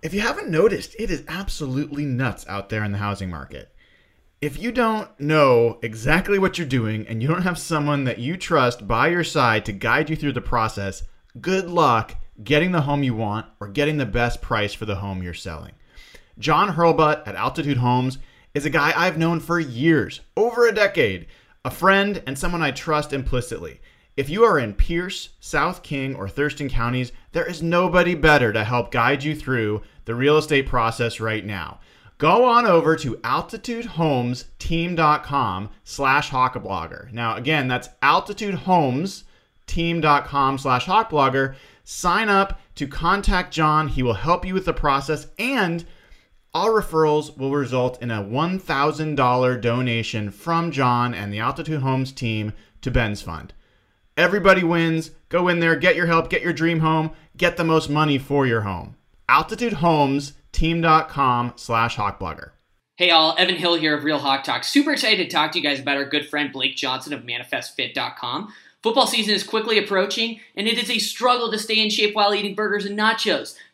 If you haven't noticed, it is absolutely nuts out there in the housing market. If you don't know exactly what you're doing and you don't have someone that you trust by your side to guide you through the process, good luck getting the home you want or getting the best price for the home you're selling. John Hurlbut at Altitude Homes is a guy I've known for years, over a decade, a friend and someone I trust implicitly. If you are in Pierce, South King, or Thurston counties, there is nobody better to help guide you through the real estate process right now. Go on over to altitudehomesteam.com slash hawkablogger. Now, again, that's altitudehomesteam.com slash hawkblogger. Sign up to contact John. He will help you with the process and all referrals will result in a $1,000 donation from John and the Altitude Homes team to Ben's Fund. Everybody wins. Go in there, get your help, get your dream home, get the most money for your home. AltitudeHomesTeam.com slash hawkblogger. Hey all, Evan Hill here of Real Hawk Talk. Super excited to talk to you guys about our good friend Blake Johnson of ManifestFit.com. Football season is quickly approaching, and it is a struggle to stay in shape while eating burgers and nachos.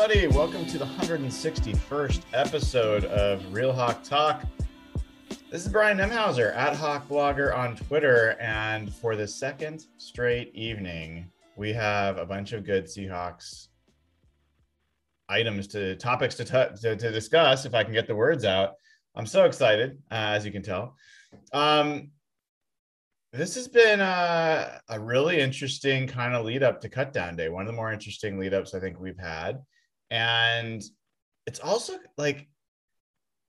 Everybody. Welcome to the 161st episode of Real Hawk Talk. This is Brian Nemhauser at Hawk Blogger on Twitter. And for the second straight evening, we have a bunch of good Seahawks items to topics to, t- to, to discuss if I can get the words out. I'm so excited, uh, as you can tell. Um, this has been a, a really interesting kind of lead up to cut down day one of the more interesting lead ups i think we've had and it's also like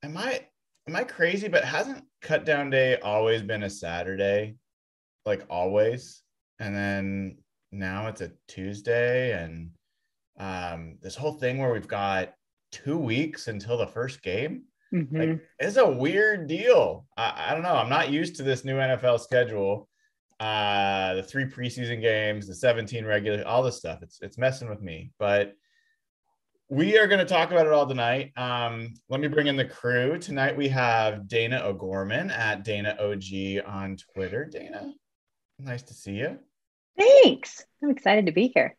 am i am i crazy but hasn't cut down day always been a saturday like always and then now it's a tuesday and um this whole thing where we've got two weeks until the first game Mm-hmm. like it's a weird deal. I, I don't know. I'm not used to this new NFL schedule. Uh, the three preseason games, the 17 regular, all this stuff. It's it's messing with me. But we are going to talk about it all tonight. Um, let me bring in the crew. Tonight we have Dana O'Gorman at Dana OG on Twitter. Dana, nice to see you. Thanks. I'm excited to be here.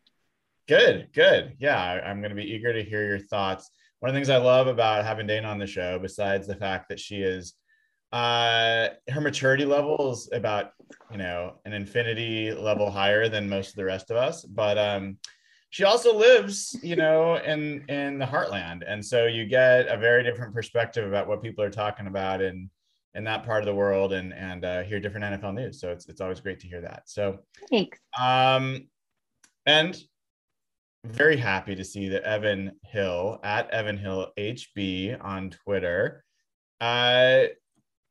Good, good. Yeah, I'm going to be eager to hear your thoughts. One of the things I love about having Dana on the show, besides the fact that she is, uh, her maturity level is about, you know, an infinity level higher than most of the rest of us. But um, she also lives, you know, in in the heartland, and so you get a very different perspective about what people are talking about in in that part of the world, and and uh, hear different NFL news. So it's it's always great to hear that. So Thanks. um, and very happy to see that Evan Hill at Evan Hill HB on Twitter uh,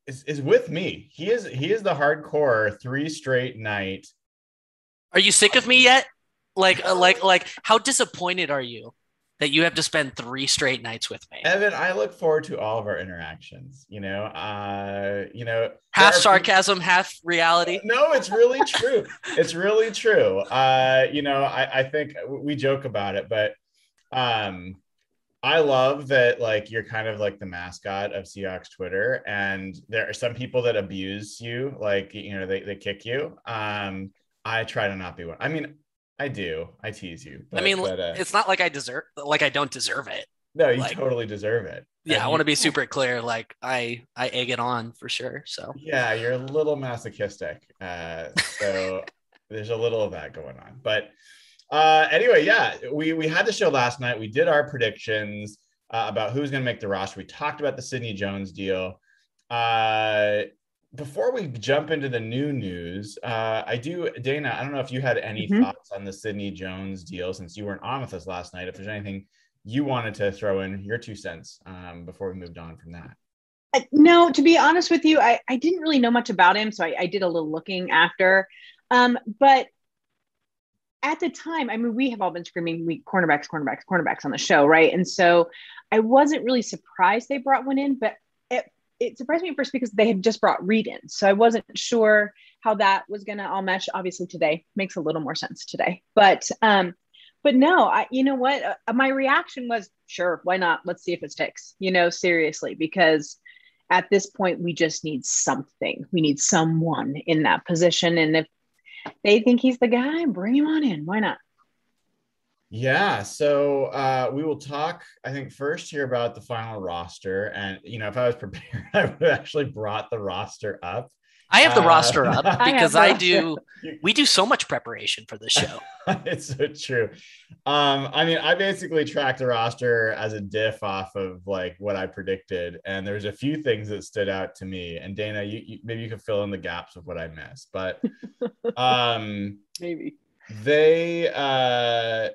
is, is with me. He is he is the hardcore three straight night. Are you sick of me yet? Like, uh, like, like, how disappointed are you that you have to spend three straight nights with me? Evan, I look forward to all of our interactions. You know, uh, you know, Half sarcasm, half reality. No, it's really true. it's really true. Uh, you know, I, I think we joke about it, but um, I love that like you're kind of like the mascot of Seahawks Twitter, and there are some people that abuse you, like you know, they, they kick you. Um, I try to not be one. I mean, I do. I tease you. I mean, but, uh, it's not like I deserve, like I don't deserve it. No, you Like- totally deserve it. Yeah, And I want to be super clear. Like I I egg it on for sure. So Yeah, you're a little masochistic. Uh, so there's a little of that going on. But uh, anyway, yeah, we we had the show last night. We did our predictions uh, about who's going to make the roster. We talked about the Sidney Jones deal. Uh, before we jump into the new news, uh, I do, Dana. I don't know if you had any Mhm. thoughts on the Sidney Jones deal since you weren't on with us last night. If there's anything you wanted to throw in your two cents um, before we moved on from that. Uh, No, to be honest with you, I, I didn't really know much about him, so I, I did a little looking after. Um, but at the time, I mean, we have all been screaming we cornerbacks, cornerbacks, cornerbacks on the show, right? And so I wasn't really surprised they brought one in, but it, surprised me at first because they had just brought Reed in, so I wasn't sure how that was going to all mesh. Obviously, today makes a little more sense today, but um, but no, I you know what? Uh, my reaction was sure, why not? Let's see if it sticks. You know, seriously, because at this point we just need something. We need someone in that position, and if they think he's the guy, bring him on in. Why not? Yeah, so uh, we will talk. I think first here about the final roster, and you know, if I was prepared, I would have actually brought the roster up. I have the Uh, roster up because the I do. We do so much preparation for this show. it's so true. Um, I mean, I basically tracked the roster as a diff off of like what I predicted, and there's a few things that stood out to me. And Dana, you, you maybe you could fill in the gaps of what I missed, but um, Maybe. they uh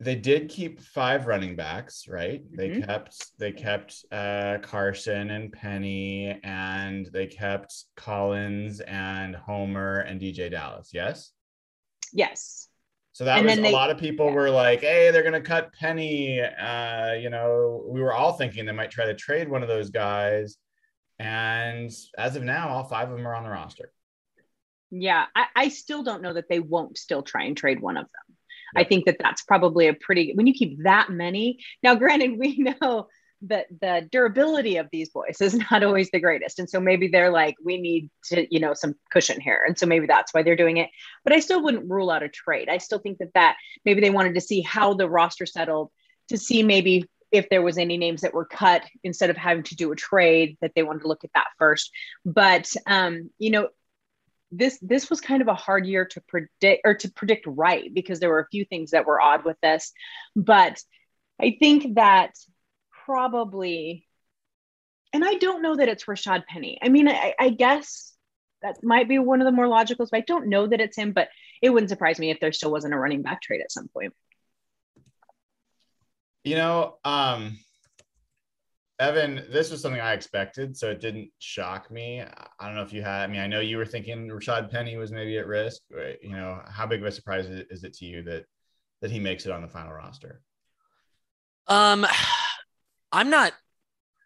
they did keep five running backs right they Mhm. kept they kept uh carson and penny and they kept collins and homer and dj dallas yes Yes. so that And was then a lot of people yeah. were like hey they're gonna cut penny uh you know we were all thinking they might try to trade one of those guys and as of now all five of them are on the roster Yeah. I, I still don't know that they won't still try and trade one of them. I think that that's probably a pretty, when you keep that many. Now, granted, we know that the durability of these boys is not always the greatest. And so maybe they're like, we need to, you know, some cushion here. And so maybe that's why they're doing it. But I still wouldn't rule out a trade. I still think that that maybe they wanted to see how the roster settled to see maybe if there was any names that were cut instead of having to do a trade that they wanted to look at that first. But um, you know, this this was kind of a hard year to predict or to predict right because there were a few things that were odd with this. But I think that probably, and I don't know that it's Rashad Penny. I mean, I, I guess that might be one of the more logicals, but I don't know that it's him. But it wouldn't surprise me if there still wasn't a running back trade at some point. You know, um, Evan, this was something I expected, so it didn't shock me. I don't know if you had. I mean, I know you were thinking Rashad Penny was maybe at risk. But, you know, how big of a surprise is it to you that that he makes it on the final roster? Um, I'm not.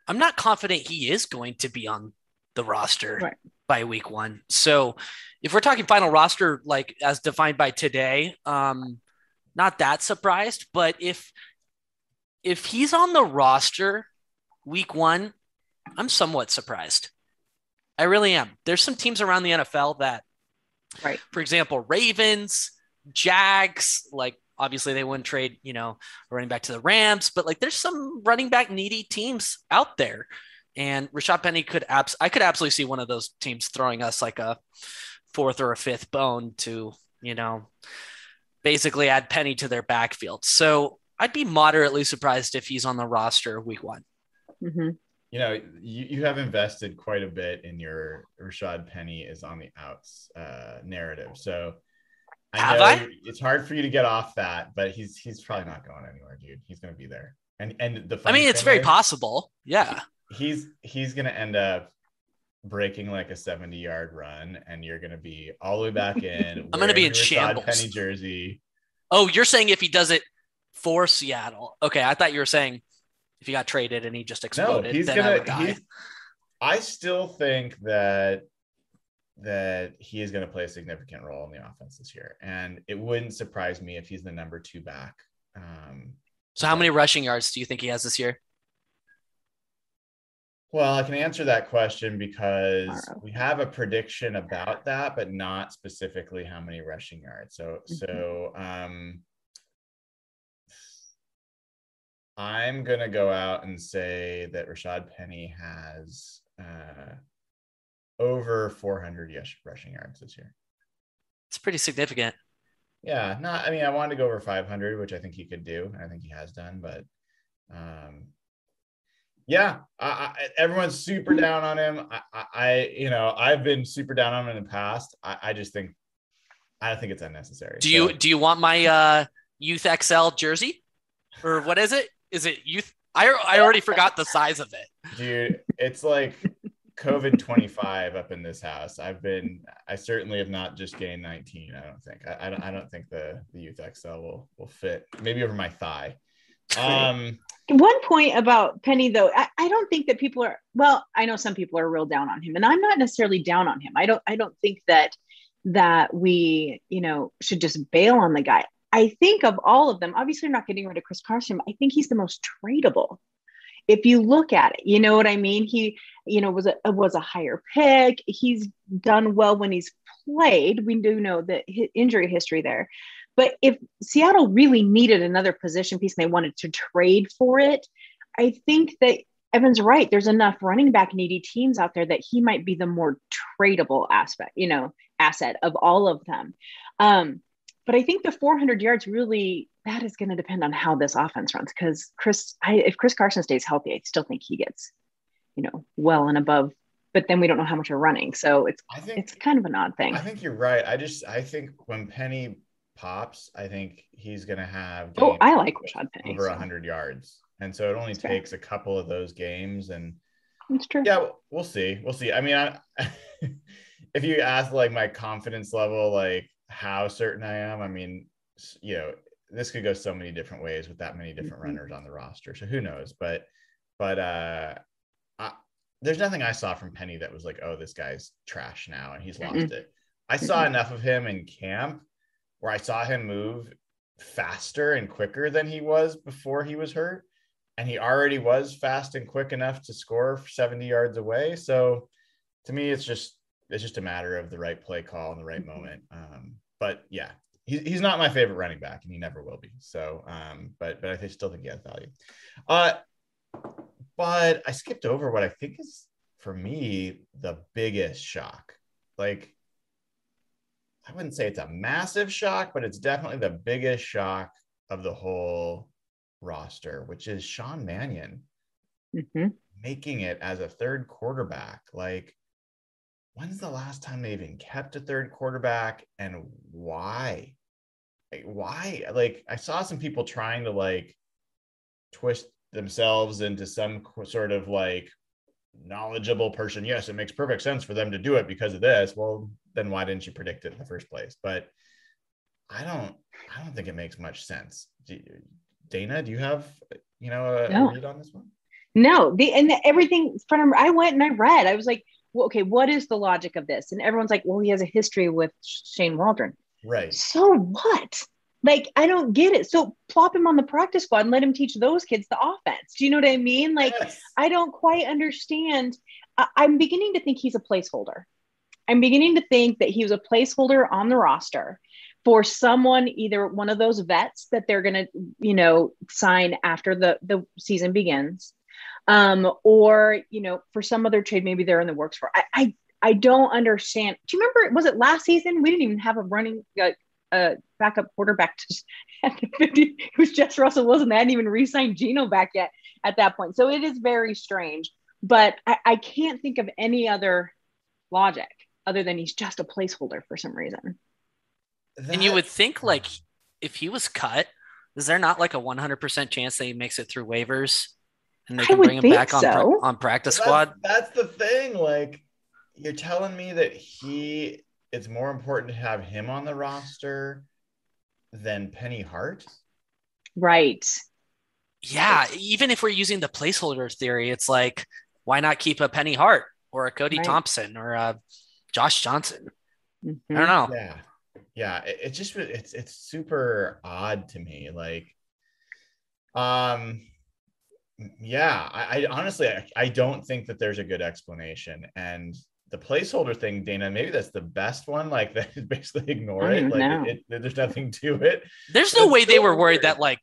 I'm not confident he is going to be on the roster Right. by week one. So, if we're talking final roster, like as defined by today, um, not that surprised. But if if he's on the roster week one, I'm somewhat surprised. I really am. There's some teams around the NFL that, Right. for example, Ravens, Jags, like obviously they wouldn't trade, you know, running back to the Rams, but like there's some running back needy teams out there. And Rashad Penny could abs I could absolutely see one of those teams throwing us like a fourth or a fifth bone to, you know, basically add Penny to their backfield. So I'd be moderately surprised if he's on the roster week one. Hmm You know, you, you have invested quite a bit in your Rashad Penny is on the outs uh, narrative. So I Have know I? it's hard for you to get off that, but he's he's probably not going anywhere, dude. He's going to be there. And and the I mean, it's very is, possible. Yeah. he's he's gonna end up breaking like a 70 yard run and you're gonna be all the way back in I'm gonna be in your Rashad shambles. penny jersey Oh, you're saying if he does it for Seattle. Okay. I thought you were saying if he got traded and he just exploded, no exploded, he's then I would gonna die. he's i still think that that he is going to play a significant role in the offense this year and it wouldn't surprise me if he's the number two back um So how many rushing yards do you think he has this year? Well, I can answer that question because Tomorrow. we have a prediction about that, but not specifically how many rushing yards. So, Mhm. so um, I'm gonna go out and say that Rashad Penny has uh, over 400 yes, rushing yards this year. It's pretty significant. Yeah, not. I mean, I wanted to go over 500, which I think he could do. I think he has done, but um, yeah, I, I, everyone's super down on him. I, I, you know, I've been super down on him in the past. I, I just think, I think it's unnecessary. Do you do you want my uh, Youth XL jersey, or what is it? Is it Youth? I I already forgot the size of it. Dude, it's like COVID 25 up in this house. I've been, I certainly have not just gained 19. I don't think, I, I don't, I don't think the, the Youth XL will, will fit maybe over my thigh. Um, one point about Penny though, I, I don't think that people are well, I know some people are real down on him, and I'm not necessarily down on him. I don't I don't think that that we, you know, should just bail on the guy. I think of all of them, obviously we're not getting rid of Chris Carson. I think he's the most tradable. If you look at it, you know what I mean? He, you know, was a was a higher pick. He's done well when he's played. We do know the injury history there. But if Seattle really needed another position piece and they wanted to trade for it, I think that Evan's right. There's enough running back needy teams out there that he might be the more tradable aspect, you know, asset of all of them. Um, but I think the 400 yards really that is going to depend on how this offense runs. Because Chris, I, if Chris Carson stays healthy, I still think he gets, you know, well and above. But then we don't know how much we're running, so it's I think it's kind of an odd thing. I think you're right. I just I think when Penny pops, I think he's going to have. Oh, I like Rashad Penny. Over so. 100 yards. And so it only That's takes fair. a couple of those games. And That's true. Yeah, we'll see. We'll see. I mean, I, if you ask like my confidence level, like how certain I am, I mean, you know, this could go so many different ways with that many different mm-hmm. runners on the roster. So who knows? But, but, uh, I, there's nothing I saw from Penny that was like, oh, this guy's trash now and he's lost mm-hmm. it. I saw enough of him in camp where I saw him move faster and quicker than he was before he was hurt. And he already was fast and quick enough to score 70 yards away. So to me, it's just it's just a matter of the right play call in the right moment. Um, but yeah, he, he's not my favorite running back, and he never will be. So, um, but but I still think he has value. Uh, but I skipped over what I think is for me the biggest shock. Like I wouldn't say it's a massive shock, but it's definitely the biggest shock of the whole roster, which is Sean Mannion mm-hmm. making it as a third quarterback. Like, when's the last time they even kept a third quarterback and why? Like, why? Like, I saw some people trying to like twist themselves into some sort of like knowledgeable person. Yes, it makes perfect sense for them to do it because of this. Well, then why didn't you predict it in the first place? But I don't I don't think it makes much sense. Do, Dana, do you have you know a, no. a read on this one? No, the and the, everything from I went and I read. I was like, okay, what is the logic of this? And everyone's like, well, he has a history with Shane Waldron. Right. So what? Like, I don't get it. So plop him on the practice squad and let him teach those kids the offense. Do you know what I mean? Like, yes. I don't quite understand. I- I'm beginning to think he's a placeholder. I'm beginning to think that he was a placeholder on the roster for someone, either one of those vets that they're going to, you know, sign after the, the season begins, um, or, you know, for some other trade, maybe they're in the works for. I, I, I don't understand. Do you remember, was it last season? We didn't even have a running, uh, a backup quarterback to, at the 50. It was just Russell Wilson. They hadn't even re signed Geno back yet at that point. So it is very strange. But I, I can't think of any other logic other than he's just a placeholder for some reason. That... And you would think like if he was cut, is there not like a 100% chance that he makes it through waivers and they can bring him back so. on on practice that's, squad? That's the thing. Like you're telling me that he it's more important to have him on the roster than Penny Hart? Right. Yeah, even if we're using the placeholder theory, it's like why not keep a Penny Hart or a Cody right. Thompson or a Josh Johnson. Mm-hmm. I don't know. Yeah. Yeah. It, it just, it's, it's super odd to me. Like, um, yeah, I, I honestly, I, I don't think that there's a good explanation. And the placeholder thing, Dana, maybe that's the best one. Like, that basically ignore it. Like, it, it, there's nothing to it. There's no way they were worried that like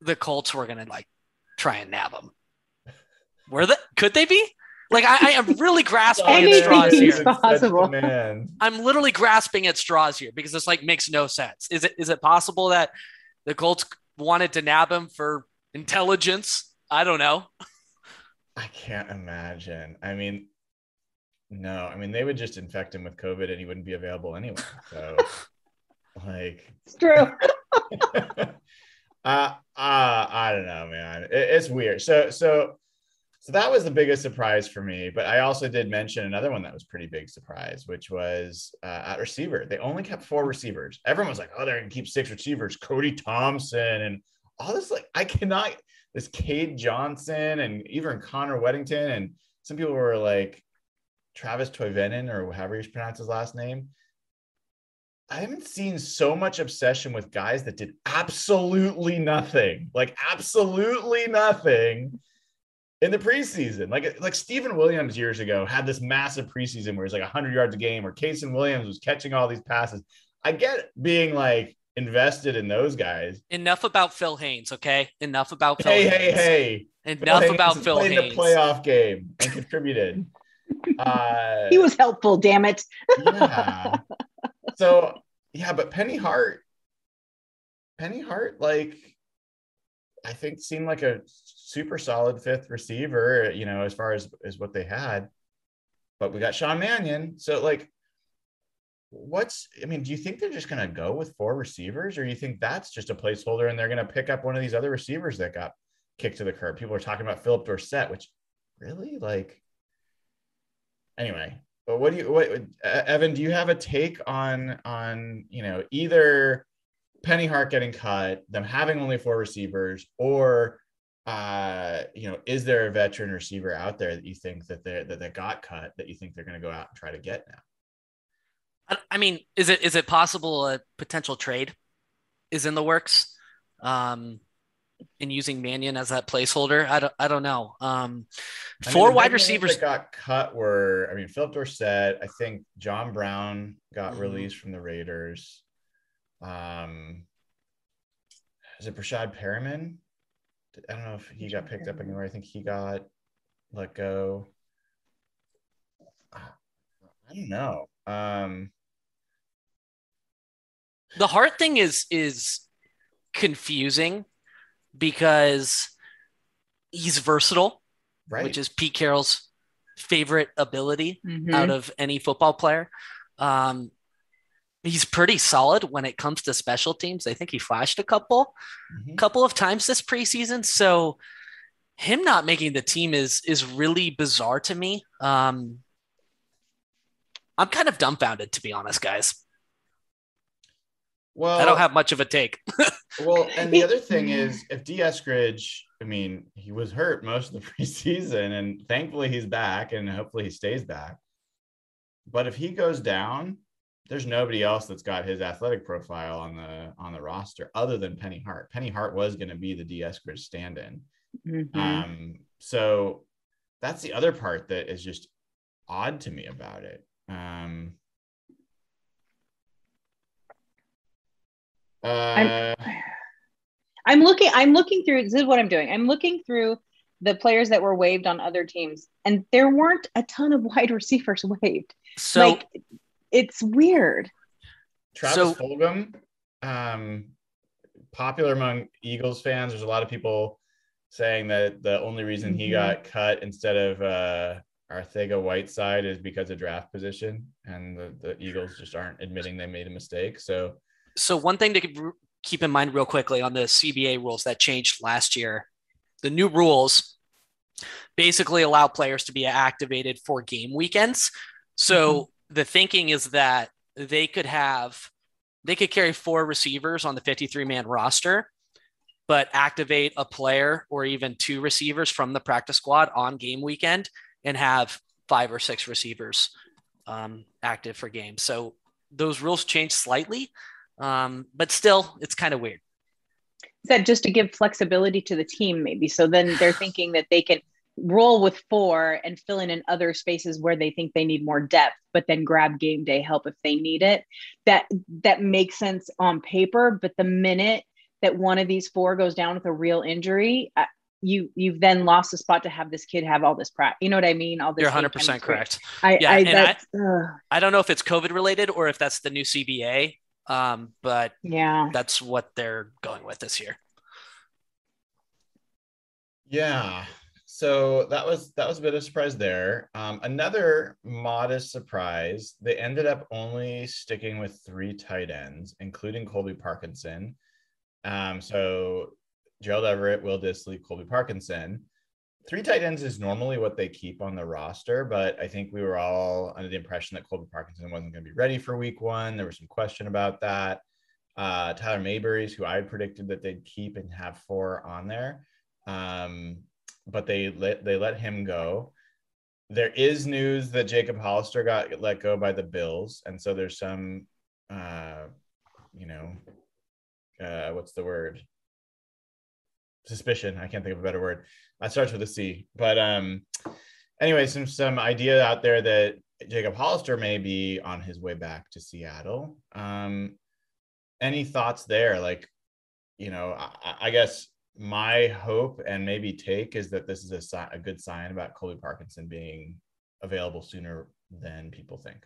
the Colts were gonna like try and nab him. Were they? Could they be? Like I, I am really grasping at straws here. possible. I'm literally grasping at straws here because this like makes no sense. Is it is it possible that the Colts wanted to nab him for intelligence? I don't know. I can't imagine. I mean, no, I mean they would just infect him with COVID and he wouldn't be available anyway. So, like, It's true. uh, uh, I don't know, man. It, it's weird. So, so, so that was the biggest surprise for me. But I also did mention another one that was pretty big surprise, which was uh, at receiver. They only kept four receivers. Everyone was like, "Oh, they're gonna keep six receivers." Cody Thompson and all this. Like, I cannot. This Cade Johnson and even Connor Wedington and some people were like Travis Toivonen or however you pronounce his last name. I haven't seen so much obsession with guys that did absolutely nothing, like absolutely nothing in the preseason. Like like Stephen Williams years ago had this massive preseason where he's like 100 yards a game, or Kasen Williams was catching all these passes. I get being like invested in those guys. Enough about Phil Haynes, okay? Enough about Phil Hey, Haynes. hey, hey! Phil Enough Haynes about Phil played Haynes. the playoff game and contributed. uh, He was helpful, damn it. yeah. So yeah, but Penny Hart, Penny Hart, like I think seemed like a super solid fifth receiver, you know, as far as as what they had. But we got Sean Mannion. So like what's I mean, do you think they're just gonna go with four receivers, or you think that's just a placeholder and they're gonna pick up one of these other receivers that got kicked to the curb? People are talking about Phillip Dorsett, which really like anyway but what do you what evan do you have a take on on you know either penny hart getting cut them having only four receivers or uh you know is there a veteran receiver out there that you think that they that they got cut that you think they're going to go out and try to get now I- I mean, is it is it possible a potential trade is in the works? Um, in using Mannion as that placeholder, I don't I don't know. Um, I mean, four wide receivers. that got cut were i mean phillip dorsett i think john brown got Mhm. released from the raiders um is it Breshad Perriman? I don't know if he got picked up anywhere. I think he got let go. I don't know. Um, the Hart thing is is confusing because he's versatile, right. which is Pete Carroll's favorite ability Mhm. out of any football player. Um, he's pretty solid when it comes to special teams. I think he flashed a couple Mhm. couple of times this preseason. So him not making the team is is really bizarre to me. Um, I'm kind of dumbfounded to be honest, guys. well, I don't have much of a take. Well, and the other thing is, if Dee Eskridge, I mean, he was hurt most of the preseason, and thankfully he's back, and hopefully he stays back. But if he goes down, there's nobody else that's got his athletic profile on the on the roster other than Penny Hart. Penny Hart was going to be the Dee Eskridge stand-in. Mhm. Um, so that's the other part that is just odd to me about it. Um, uh, I'm looking. I'm looking through. This is what I'm doing. I'm looking through the players that were waived on other teams, and there weren't a ton of wide receivers waived. So like, it's weird. Travis So- Fulgham, um, popular among Eagles fans. There's a lot of people saying that the only reason he Mhm. got cut instead of uh, Arcega-Whiteside is because of draft position, and the, the Eagles just aren't admitting they made a mistake. So so one thing to keep- keep in mind real quickly on the CBA rules that changed last year, the new rules basically allow players to be activated for game weekends. So mm-hmm. the thinking is that they could have they could carry four receivers on the 53 man roster but activate a player or even two receivers from the practice squad on game weekend and have five or six receivers um, active for games. So those rules change slightly, um, but still, it's kind of weird. Is that just to give flexibility to the team, maybe? So then they're thinking that they can roll with four and fill in in other spaces where they think they need more depth, but then grab game day help if they need it. That that makes sense on paper, but the minute that one of these four goes down with a real injury, you you've then lost the spot to have this kid have all this practice. You know what I mean? All this. You're 100 percent correct. I, Yeah, I, and that's, I don't know if it's COVID related or if that's the new CBA, um, but yeah. that's what they're going with this year. Yeah. So that was that was a bit of a surprise there. Um, another modest surprise. They ended up only sticking with three tight ends, including Colby Parkinson. Um, so Gerald Everett, Will Dissly, Colby Parkinson. Three tight ends is normally what they keep on the roster, but I think we were all under the impression that Colby Parkinson wasn't going to be ready for week one. There was some question about that. Uh, Tyler Mabry's, who I predicted that they'd keep and have four on there. Um, but they let they let him go. There is news that Jacob Hollister got let go by the Bills, and so there's some, uh, you know, uh, what's the word? Suspicion. I can't think of a better word. That starts with a C. But um, anyway, some some idea out there that Jacob Hollister may be on his way back to Seattle. Um, any thoughts there? Like, you know, I, I guess my hope and maybe take is that this is a, si- a good sign about Colby Parkinson being available sooner than people think.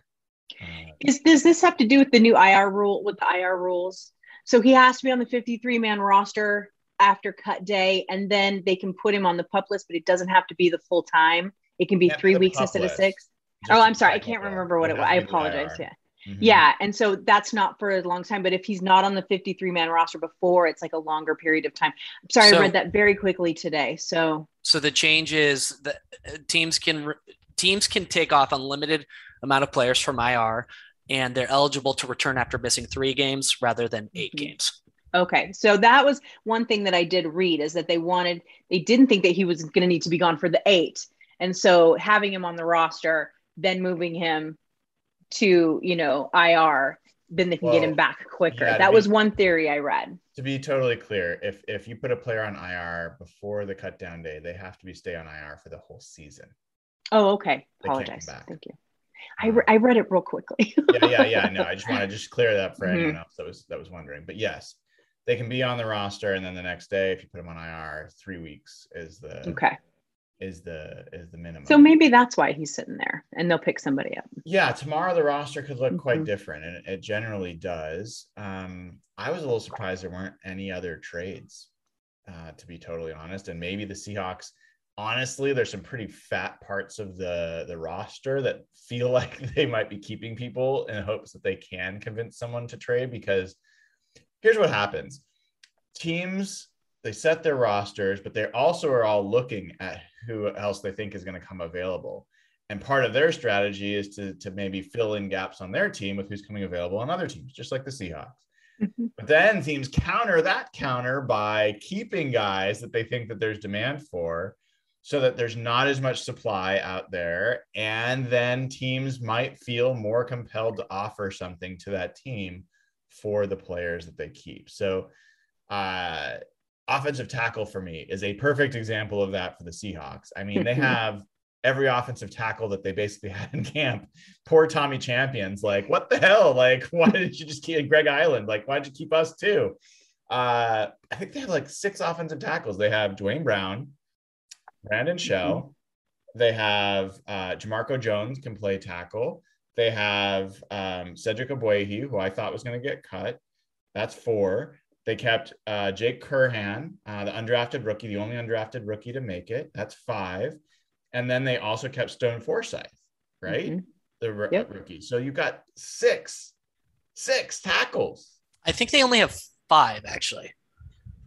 Uh, Is does this have to do with the new IR rule with the IR rules? So he has to be on the 53 man roster after cut day, and then they can put him on the pup list, but it doesn't have to be the full time. It can be Can't three weeks pup instead of list, six. just Oh, I'm sorry, I can't remember what it was. I to be the apologize. IR. Yeah. Mhm. Yeah. And so that's not for a long time, but if he's not on the 53 man roster before, it's like a longer period of time. I'm sorry, So- I read that very quickly today. So, So the change is that uh, teams can teams can take off unlimited amount of players from IR, and they're eligible to return after missing three games rather than 8 Mhm. games. Okay. So that was one thing that I did read is that they wanted, they didn't think that he was going to need to be gone for the eight. And so having him on the roster, then moving him to, you know, IR, then they can get him back quicker. yeah, that be- was one theory I read. To be totally clear, if if you put a player on IR before the cut down day, they have to be stay on IR for the whole season. Oh, okay. They Apologize. Thank you. I, re- I read it real quickly. yeah, yeah, yeah. No, I just want to just clear that for Mhm. anyone else that was that was wondering. But yes, they can be on the roster, and then the next day, if you put them on IR, three weeks is the okay. is the is the minimum. So maybe that's why he's sitting there and they'll pick somebody up. yeah, tomorrow the roster could look quite Mhm. different, and it, it generally does. Um, I was a little surprised there weren't any other trades, uh, to be totally honest, and maybe the Seahawks. Honestly, there's some pretty fat parts of the the roster that feel like they might be keeping people in hopes that they can convince someone to trade. Because here's what happens: teams they set their rosters, but they also are all looking at who else they think is going to come available. And part of their strategy is to, to maybe fill in gaps on their team with who's coming available on other teams, just like the Seahawks. Mhm. But then teams counter that counter by keeping guys that they think that there's demand for so that there's not as much supply out there. And then teams might feel more compelled to offer something to that team for the players that they keep. So, uh, offensive tackle for me is a perfect example of that for the Seahawks. I mean, they have every offensive tackle that they basically had in camp. Poor Tommy Champions, like, what the hell? Like, why did you just keep Greg Eiland? Like, why'd you keep us too? Uh, I think they have like six offensive tackles. They have Duane Brown, Brandon Shell. They have uh, Jamarco Jones can play tackle. They have um, Cedric Ogbuehi, who I thought was going to get cut. That's four. They kept uh, Jake Curhan, uh, the undrafted rookie, the only undrafted rookie to make it. That's five. And then they also kept Stone Forsyth, right? Mhm. The r- Yep. rookie. So you've got six, six tackles. I think they only have five actually.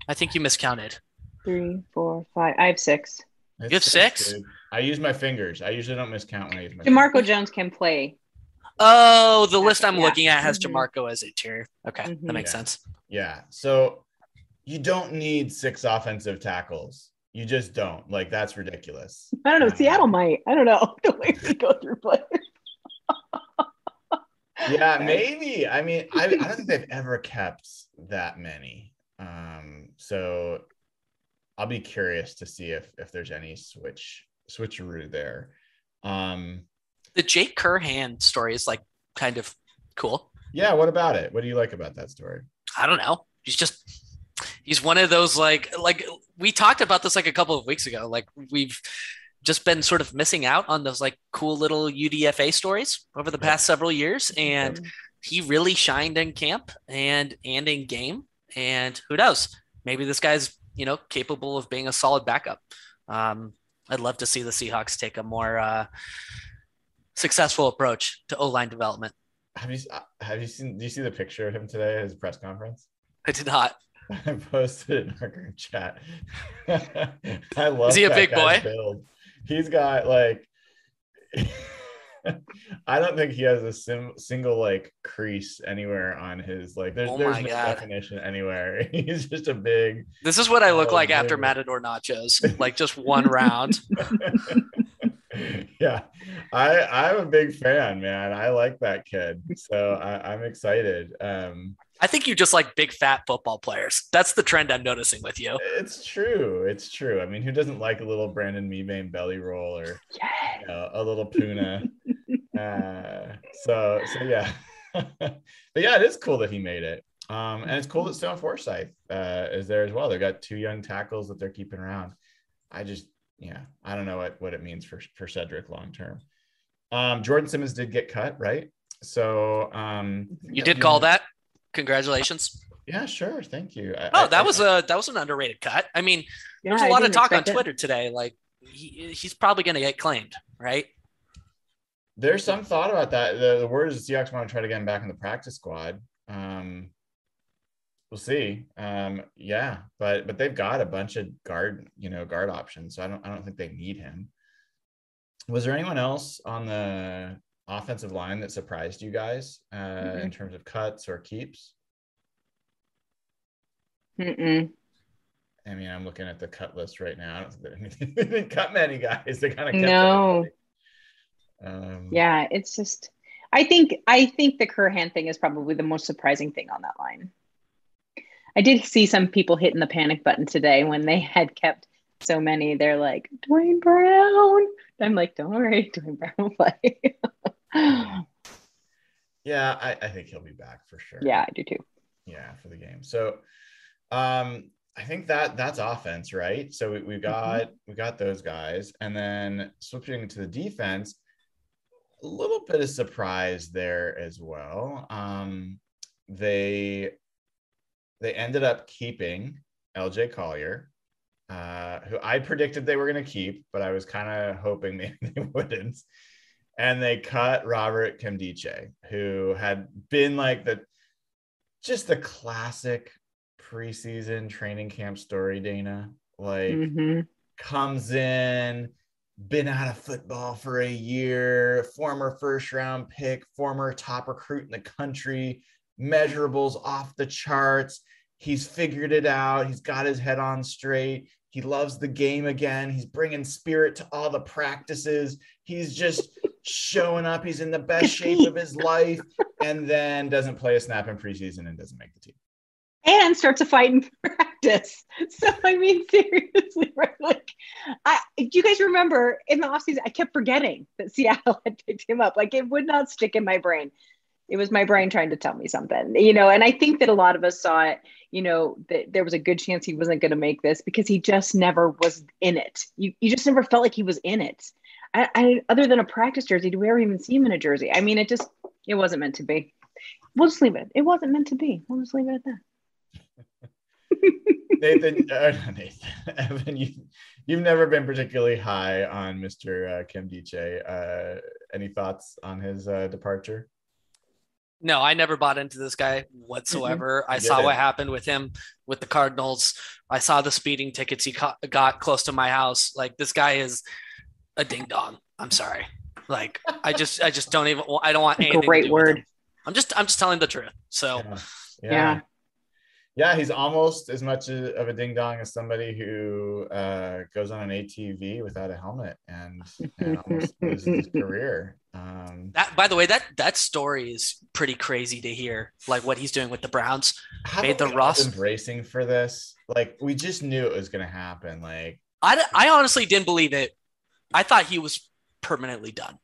I think you miscounted. Three, four, five. I have six. That's You have six? dude. I use my fingers. I usually don't miscount when I use my Jamarco Jones can play. Oh, the list I'm Yeah. looking at has Mhm. Jamarco as interior. Okay, Mhm. that makes Yeah. sense. Yeah. So you don't need six offensive tackles. You just don't. Like that's ridiculous. I don't know. Um, Seattle might. I don't know the way we go through players. Yeah, maybe. I mean, I, I don't think they've ever kept that many. Um, so I'll be curious to see if if there's any switch switcheroo there. Um, The Jake Curhan story is like kind of cool. yeah. What about it? What do you like about that story? I don't know. He's just He's one of those like like we talked about this like a couple of weeks ago. Like we've just been sort of missing out on those like cool little UDFA stories over the past several years, and he really shined in camp and and in game. And who knows? Maybe this guy's you know capable of being a solid backup. Um, I'd love to see the Seahawks take a more uh, successful approach to O line development. Have you have you seen? Do you see the picture of him today at his press conference? I did not. I posted it in our group chat. I love. Is he a big boy? Build. He's got like. I don't think he has a sim- single like crease anywhere on his like. There's Oh there's no God. definition anywhere. He's just a big. This is what I look Oh, like after dude. Matador Nachos, like just one round. yeah, I I'm a big fan, man. I like that kid, so I, I'm excited. Um, I think you just like big fat football players. That's the trend I'm noticing with you. it's true. It's true. I mean, who doesn't like a little Brandon Mebane belly roll or Yeah. you know, a little Poona? uh, so so yeah, but yeah, it is cool that he made it. Um, and it's cool that Stone Forsyth uh, is there as well. They've got two young tackles that they're keeping around. I just, yeah, I don't know what, what it means for, for Cedric long term. Um, Jordan Simmons did get cut, right? So um, You did call that. Congratulations. Yeah, sure. Thank you. I- Oh, I- that I- was a that was an underrated cut. I mean, there was Yeah, a I lot of talk on expect it. Twitter today. Like he, he's probably going to get claimed, right? There's some thought about that. The, the word is the Seahawks want to try to get him back in the practice squad. Um, we'll see. Um, yeah, but but they've got a bunch of guard, you know, guard options. So I don't I don't think they need him. Was there anyone else on the offensive line that surprised you guys uh, in terms of cuts or keeps? Mm-mm. I mean, I'm looking at the cut list right now. I don't think they- didn't cut many guys. They kind of kept No. Um, Yeah, it's just I think I think the Curhan thing is probably the most surprising thing on that line. I did see some people hitting the panic button today when they had kept so many. They're like, Duane Brown. I'm like, don't worry, Duane Brown will play. yeah, I, I think he'll be back for sure. yeah, I do too. yeah for the game so um i think that that's offense right so we, we got we got those guys and then switching to the defense a little bit of surprise there as well um they they ended up keeping lj collier uh who i predicted they were going to keep but i was kind of hoping maybe they wouldn't and they cut robert Nkemdiche, who had been like the just the classic preseason training camp story, Dana. Like hmm comes in, been out of football for a year, former first round pick, former top recruit in the country, measurables off the charts. He's figured it out. He's got his head on straight. He loves the game again. He's bringing spirit to all the practices. He's just showing up. He's in the best shape of his life and then doesn't play a snap in preseason and doesn't make the team. And starts a fight in practice. So I mean, seriously, right? Like, I do you guys remember in the offseason, I kept forgetting that Seattle had picked him up. Like it would not stick in my brain. It was my brain trying to tell me something, you know. And I think that a lot of us saw it, you know, that there was a good chance he wasn't going to make this because he just never was in it. You you just never felt like he was in it. I, I other than a practice jersey, do we ever even see him in a jersey? I mean, it just it wasn't meant to be. We'll just leave it. It wasn't meant to be. We'll just leave it at that. Nathan, uh, Nathan, Evan, you, you've never been particularly high on Mr. Uh, Nkemdiche. Uh, any thoughts on his uh, departure? No, I never bought into this guy whatsoever. I You saw what happened with him with the Cardinals. I saw the speeding tickets he co- got close to my house. Like this guy is a ding dong. I'm sorry. Like I just I just don't even I don't want anything. to Great do word. I'm just I'm just telling the truth. So yeah. Yeah. Yeah, he's almost as much of a ding dong as somebody who uh, goes on an ATV without a helmet and, and almost loses his career. Um, that by the way, that that story is pretty crazy to hear. Like what he's doing with the Browns. haven't Made the Ross- been bracing for this. Like we just knew it was going to happen. Like, I, I honestly didn't believe it. I thought he was permanently done.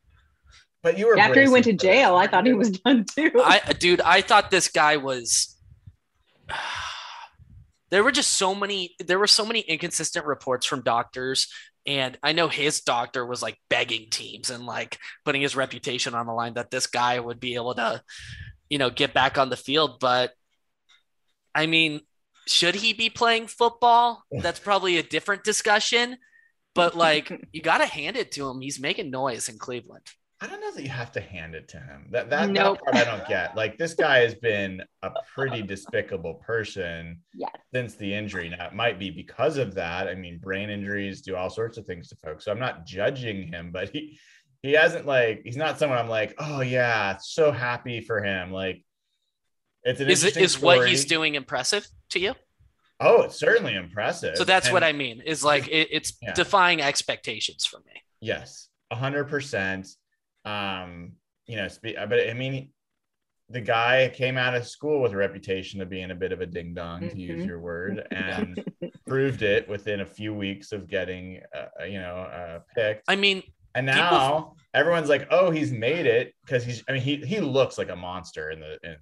but you were After he went to bracing for this, jail, I thought he was done too. I dude, I thought this guy was there were just so many there were so many inconsistent reports from doctors and i know his doctor was like begging teams and like putting his reputation on the line that this guy would be able to you know get back on the field. But i mean should he be playing football? That's probably a different discussion. But like you got to hand it to him. He's making noise in cleveland I don't know that you have to hand it to him. That that, Nope. that part I don't get. Like this guy has been a pretty despicable person Yes. since the injury. Now it might be because of that. I mean, brain injuries do all sorts of things to folks. So I'm not judging him, but he he hasn't like he's not someone I'm like, oh yeah, so happy for him. Like it's an is it interesting is what he's doing impressive to you Oh, it's certainly impressive. so that's And- what i mean is like it, it's Yeah. defying expectations for me Yes, a hundred percent. Um, you know, but I mean, the guy came out of school with a reputation of being a bit of a ding dong, to use Mhm. your word, and proved it within a few weeks of getting, uh, you know, uh, picked. i mean and people- now everyone's like, "Oh, he's made it," because he's. I mean, he he looks like a monster in the in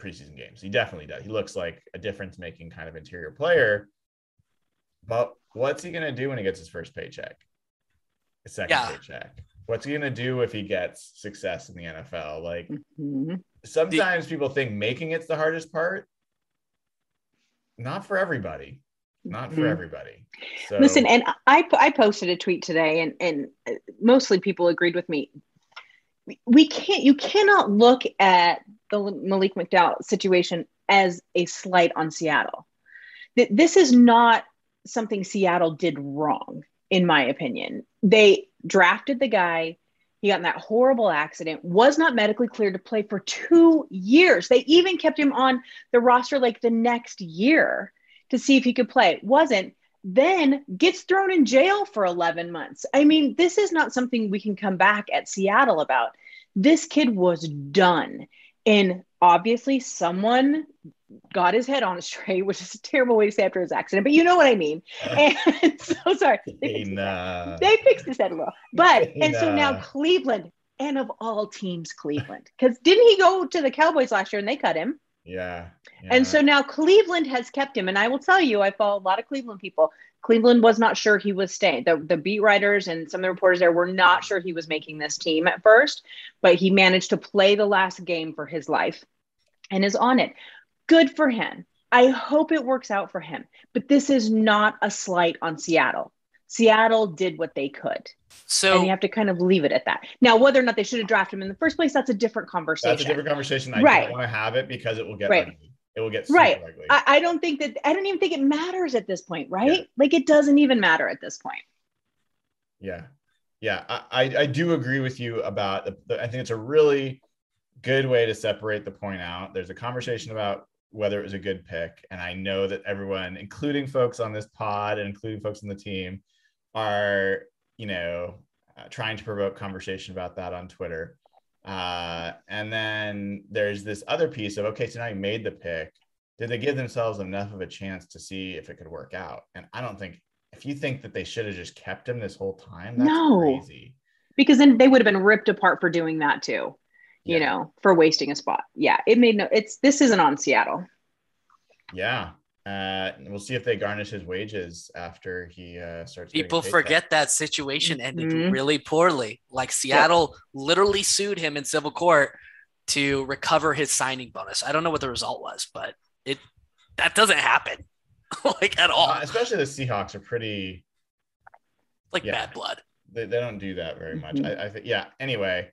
preseason games. He definitely does. He looks like a difference-making kind of interior player. But what's he gonna do when he gets his first paycheck? His second Yeah. paycheck. What's he gonna do if he gets success in the NFL? Like Mhm. sometimes people think making it's the hardest part. Not for everybody. Not for Mhm. everybody. So Listen, and I I posted a tweet today, and and mostly people agreed with me. We- can't. You cannot look at the Malik McDowell situation as a slight on Seattle. Th- This is not something Seattle did wrong, in my opinion. They drafted the guy. He got in that horrible accident. Was not medically cleared to play for two years. They even kept him on the roster like the next year to see if he could play. Wasn't then gets thrown in jail for 11 months. I mean, this is not something we can come back at Seattle about. This kid was done. And obviously, someone got his head on a straight, which is a terrible way to say after his accident, but you know what I mean. And so sorry. They fixed, his head. Nah. They fixed his head well. But, and so now Cleveland, and of all teams, Cleveland, because didn't he go to the Cowboys last year and they cut him? Yeah. And so now Cleveland has kept him. And I will tell you, I follow a lot of Cleveland people. Cleveland was not sure he was staying. The, the beat writers and some of the reporters there were not sure he was making this team at first, but he managed to play the last game for his life and is on it. Good for him. I hope it works out for him. But this is not a slight on Seattle. Seattle did what they could. so and you have to kind of leave it at that. Now, whether or not they should have drafted him in the first place, that's a different conversation. that's a different conversation. I Right. don't want to have it because it will get Right. ugly. It will get super Right. ugly. I, I don't think that I don't even think it matters at this point, right? Yeah. Like it doesn't even matter at this point. Yeah, yeah, I, I, I do agree with you about the, the. I think it's a really good way to separate the point out. There's a conversation about whether it was a good pick, and I know that everyone, including folks on this pod and including folks on the team, are you know uh, trying to provoke conversation about that on Twitter. Uh, and then there's this other piece of okay, so now you made the pick. Did they give themselves enough of a chance to see if it could work out? And I don't think if you think that they should have just kept him this whole time, that's No. crazy. Because then they would have been ripped apart for doing that too, you Yeah. know, for wasting a spot. Yeah, it made no it's this isn't on Seattle. Yeah. Uh, we'll see if they garnish his wages after he uh, starts. people a paycheck. forget that situation ended Mhm. really poorly. Like Seattle literally sued him in civil court to recover his signing bonus. I don't know what the result was, but it that doesn't happen like at all. Uh, especially the Seahawks are pretty. like yeah. bad blood. They, they don't do that very much. Mhm. I, I think. Yeah. Anyway,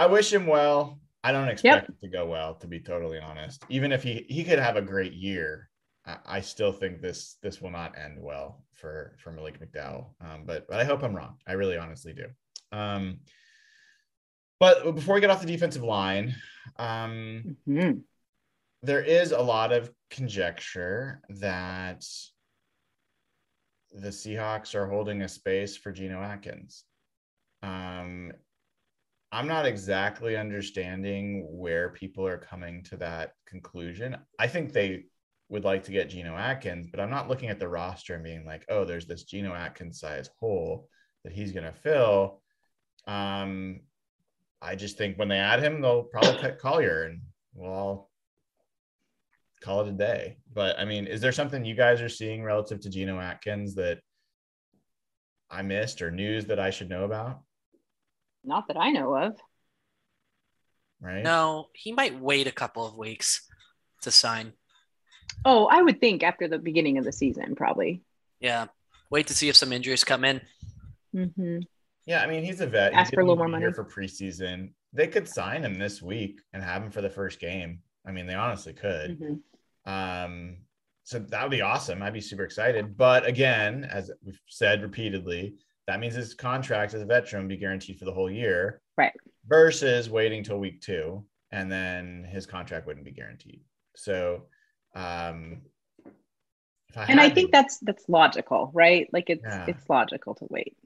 I wish him well. I don't expect it to go well, to be totally honest. Even if he he could have a great year, I, I still think this this will not end well for for Malik McDowell. Um, but but I hope I'm wrong. I really honestly do. Um, but before we get off the defensive line, um, Mhm. there is a lot of conjecture that the Seahawks are holding a space for Geno Atkins. Um, I'm not exactly understanding where people are coming to that conclusion. I think they would like to get Geno Atkins, but I'm not looking at the roster and being like, oh, there's this Geno Atkins size hole that he's going to fill. Um, I just think when they add him, they'll probably cut Collier and we'll all call it a day. But I mean, is there something you guys are seeing relative to Geno Atkins that I missed or news that I should know about? Not that I know of. Right. No, he might wait a couple of weeks to sign. Oh, I would think after the beginning of the season, probably. Yeah. Wait to see if some injuries come in. Mm-hmm. Yeah, I mean, he's a vet. Ask He for a little more money. for preseason. They could sign him this week and have him for the first game. I mean, they honestly could. Mm-hmm. Um, so that would be awesome. I'd be super excited. But again, as we've said repeatedly, that means his contract as a veteran would be guaranteed for the whole year. Right. Versus waiting till week two and then his contract wouldn't be guaranteed. So um if I And I to- think that's that's logical, right? Like it's Yeah. it's logical to wait.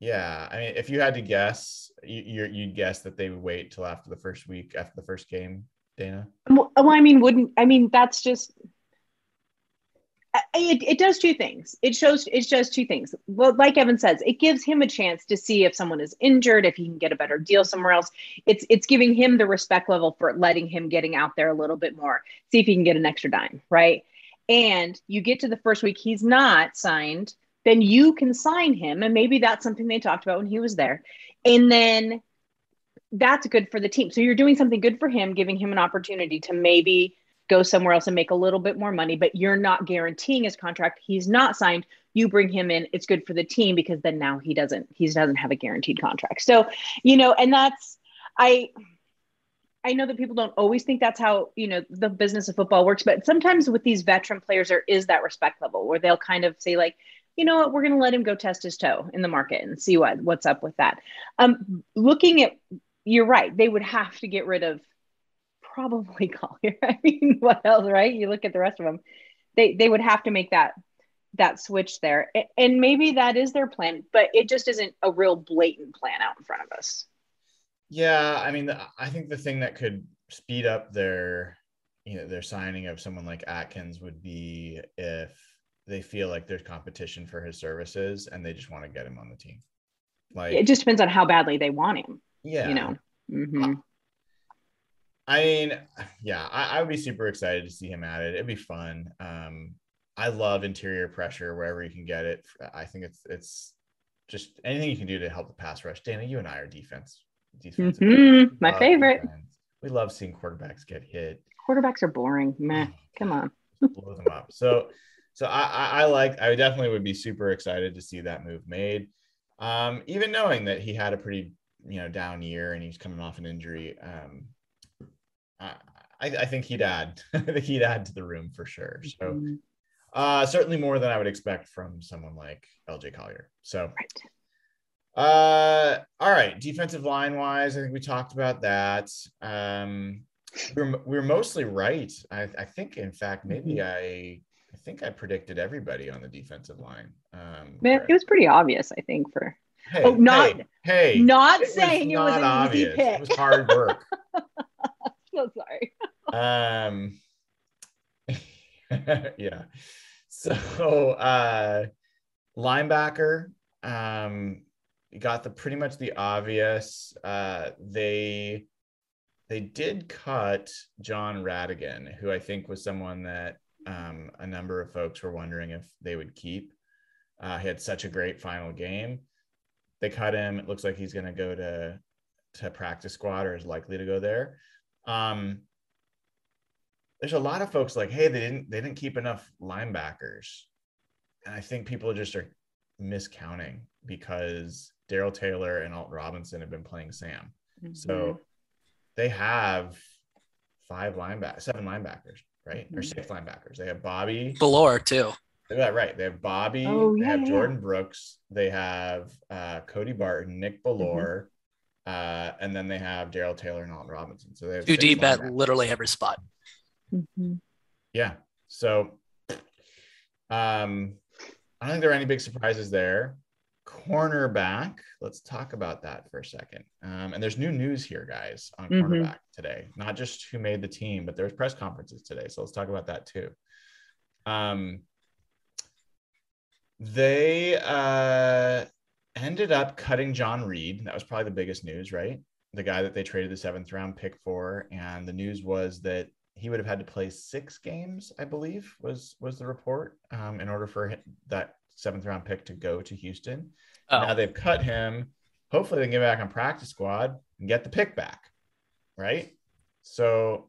yeah, I mean, if you had to guess, you, you'd guess that they would wait till after the first week, after the first game, Dana. Well, I mean, wouldn't I mean that's just it, it does two things. It shows it shows two things. Well, like Evan says, it gives him a chance to see if someone is injured, if he can get a better deal somewhere else. It's it's giving him the respect level for letting him getting out there a little bit more, see if he can get an extra dime, right? And you get to the first week, he's not signed, then you can sign him, and maybe that's something they talked about when he was there. And then that's good for the team. So you're doing something good for him, giving him an opportunity to maybe go somewhere else and make a little bit more money, but you're not guaranteeing his contract. He's not signed. You bring him in. It's good for the team because then now he doesn't he doesn't have a guaranteed contract. So, you know, and that's I I know that people don't always think that's how, you know, the business of football works, but sometimes with these veteran players there is that respect level where they'll kind of say like, you know what, we're going to let him go test his toe in the market and see what what's up with that. Um looking at you're right. They would have to get rid of probably Collier. I mean, what else, right? You look at the rest of them. They they would have to make that that switch there, and maybe that is their plan, but it just isn't a real blatant plan out in front of us. Yeah, I mean, I think the thing that could speed up their, you know, their signing of someone like Atkins would be if they feel like there's competition for his services and they just want to get him on the team. Like, It just depends on how badly they want him. yeah, You know. Mhm. I mean, yeah, I, I would be super excited to see him added. it. It'd be fun. Um, I love interior pressure wherever you can get it. I think it's it's just anything you can do to help the pass rush. Dana, you and I are defense. defensive Mhm. My favorite. defense. We love seeing quarterbacks get hit. Quarterbacks are boring. Meh. Come on. blow them up. So, so I, I, I like, I definitely would be super excited to see that move made. Um, even knowing that he had a pretty, you know, down year and he's coming off an injury. Um, I, I think he'd add, I think he'd add to the room for sure. So, Mhm. uh, certainly more than I would expect from someone like LJ Collier. So, Right. uh, all right. Defensive line wise, I think we talked about that. Um, we were, we were mostly right. I, I think, in fact, maybe Mm-hmm. I, I think I predicted everybody on the defensive line. Um, Man, it was pretty obvious, I think, for hey, oh, not- hey, hey, not it was saying it was an obvious. easy pick. It was hard work. so sorry. um, yeah. So, uh, linebacker, um, got the pretty much the obvious. Uh, they they did cut Jon Rhattigan, who I think was someone that um, a number of folks were wondering if they would keep. Uh, he had such a great final game. They cut him. It looks like he's going to go to to practice squad or is likely to go there. Um, there's a lot of folks like, hey, they didn't they didn't keep enough linebackers, and I think people just are miscounting because Darrell Taylor and Alt Robinson have been playing Sam. Mm-hmm. So they have five linebackers, seven linebackers, right? Or Mhm. six linebackers. They have Bobby. Galore too. Yeah, right. They have Bobby. Oh, they have yeah. Jordyn Brooks. They have uh, Cody Barton, Nick Mm-hmm. Bellore, uh, and then they have Darrell Taylor and Alton Robinson. So they have Two deep at linebackers. literally every spot. Mhm. Yeah. So um I don't think there are any big surprises there. Cornerback, let's talk about that for a second. Um, and there's new news here, guys, on Mhm. cornerback today. Not just who made the team, but there's press conferences today. So let's talk about that too. Um they uh ended up cutting John Reid. That was probably the biggest news, right? The guy that they traded the seventh round pick for. And the news was that he would have had to play six games, I believe, was was the report, um, in order for that seventh round pick to go to Houston. Oh. Now they've cut him. Hopefully, they can get back on practice squad and get the pick back, right? So,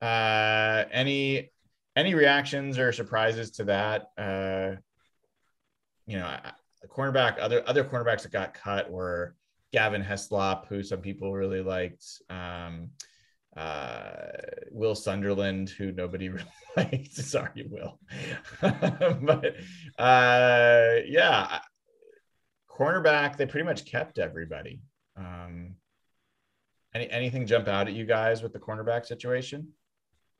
uh, any any reactions or surprises to that? Uh, you know, the cornerback, other other cornerbacks that got cut were Gavin Heslop, who some people really liked. Um, uh, Will Sunderland, who nobody really liked. Sorry, Will. but uh, yeah, cornerback, they pretty much kept everybody. Um, any anything jump out at you guys with the cornerback situation?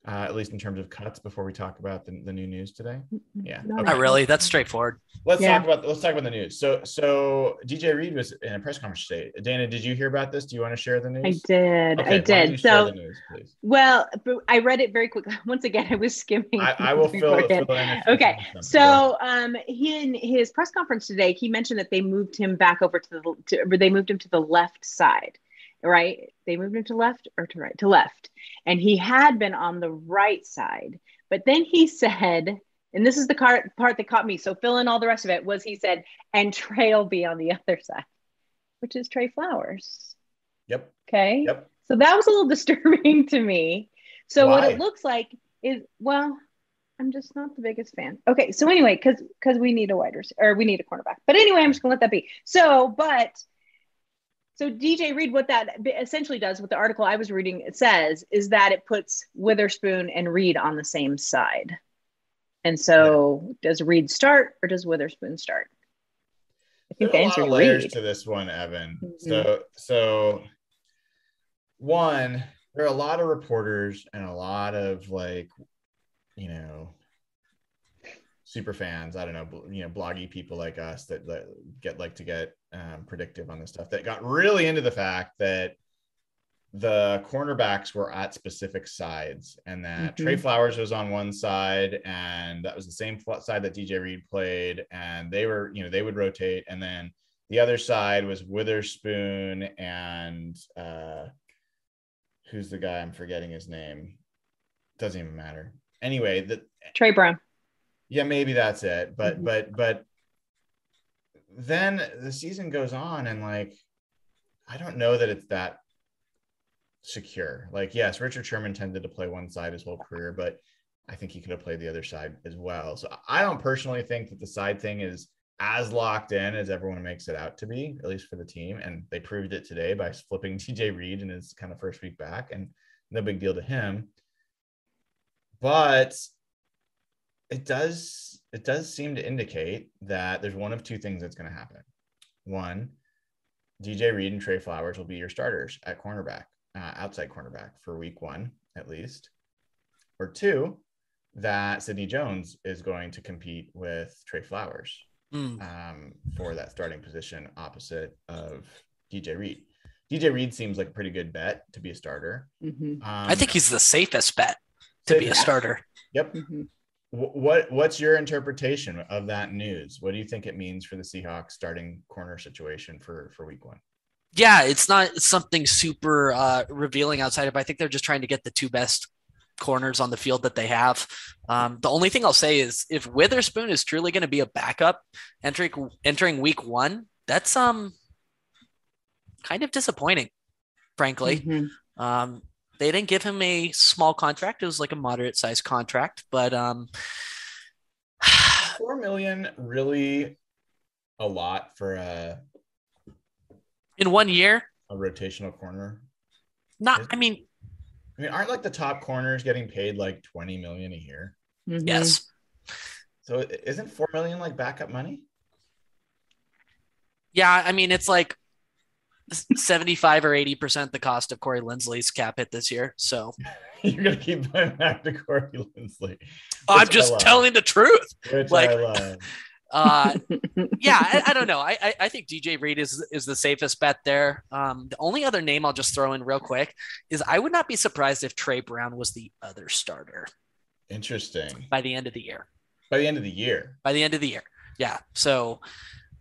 Uh, at least in terms of cuts before we talk about the, the new news today? Yeah okay. not really. That's straightforward. Let's yeah. talk about let's talk about the news. So so dj reed was in a press conference today. Dana did you hear about this? Do you want to share the news? i did. okay, i did so news, well i read it very quickly once again i was skimming i, I will fill, fill in okay so um he in his press conference today he mentioned that they moved him back over to the to, they moved him to the left side right? They moved him to left or to right? To left. And he had been on the right side. But then he said, and this is the part, part that caught me. So fill in all the rest of it was he said, and Tre will be on the other side, which is Tre Flowers. Yep. Okay. Yep. So that was a little disturbing to me. So Why? what it looks like is, well, I'm just not the biggest fan. Okay, so anyway, because because we need a wider or we need a cornerback. But anyway, I'm just gonna let that be. So, but so DJ Reed, what that essentially does, what the article I was reading says, is that it puts Witherspoon and Reed on the same side. And so, does Reed start or does Witherspoon start? I think There's the answer is layers Reed. to this one, Evan. Mm-hmm. So, so one, there are a lot of reporters and a lot of like, you know, super fans. I don't know, you know, bloggy people like us that, that get like to get um, predictive on this stuff that got really into the fact that the cornerbacks were at specific sides and that mm-hmm. Tre Flowers was on one side and that was the same side that DJ Reed played and they were, you know, they would rotate and then the other side was Witherspoon and uh who's the guy I'm forgetting his name. Doesn't even matter. Anyway, the Tre Brown. Yeah, maybe that's it. But mm-hmm. but but then the season goes on and like I don't know that it's that secure. Like, yes, Richard Sherman tended to play one side his whole career, but I think he could have played the other side as well. So I don't personally think that the side thing is as locked in as everyone makes it out to be, at least for the team. And they proved it today by flipping TJ Reed in his kind of first week back, and no big deal to him. But it does it does seem to indicate that there's one of two things that's going to happen. One, DJ Reed and Tre Flowers will be your starters at cornerback, uh, outside cornerback for week one at least. Or two, that Sidney Jones is going to compete with Tre Flowers mm. um, for that starting position opposite of DJ Reed. DJ Reed seems like a pretty good bet to be a starter. Mm-hmm. Um, I think he's the safest bet to be a starter. Yep. Mm-hmm what what's your interpretation of that news? What do you think it means for the Seahawks starting corner situation for for week one? Yeah, it's not something super uh, revealing outside of. I think they're just trying to get the two best corners on the field that they have. Um, the only thing I'll say is if Witherspoon is truly going to be a backup entering entering week one, that's um kind of disappointing, frankly. Mm-hmm. Um, they didn't give him a small contract. It was like a moderate sized contract, but um, four million really a lot for a in one year a rotational corner. Not, I mean, I mean, aren't like the top corners getting paid like twenty million a year? Mm-hmm. Yes. So isn't four million like backup money? Yeah, I mean, it's like 75 or 80% the cost of Corey Linsley's cap hit this year. So you're going to keep going back to Corey Linsley. I'm just telling the truth. Which like, uh, yeah, I, I, don't know. I, I think DJ Reed is is the safest bet there. Um, the only other name I'll just throw in real quick is I would not be surprised if Tre Brown was the other starter. Interesting. By the end of the year. By the end of the year. By the end of the year. Yeah. So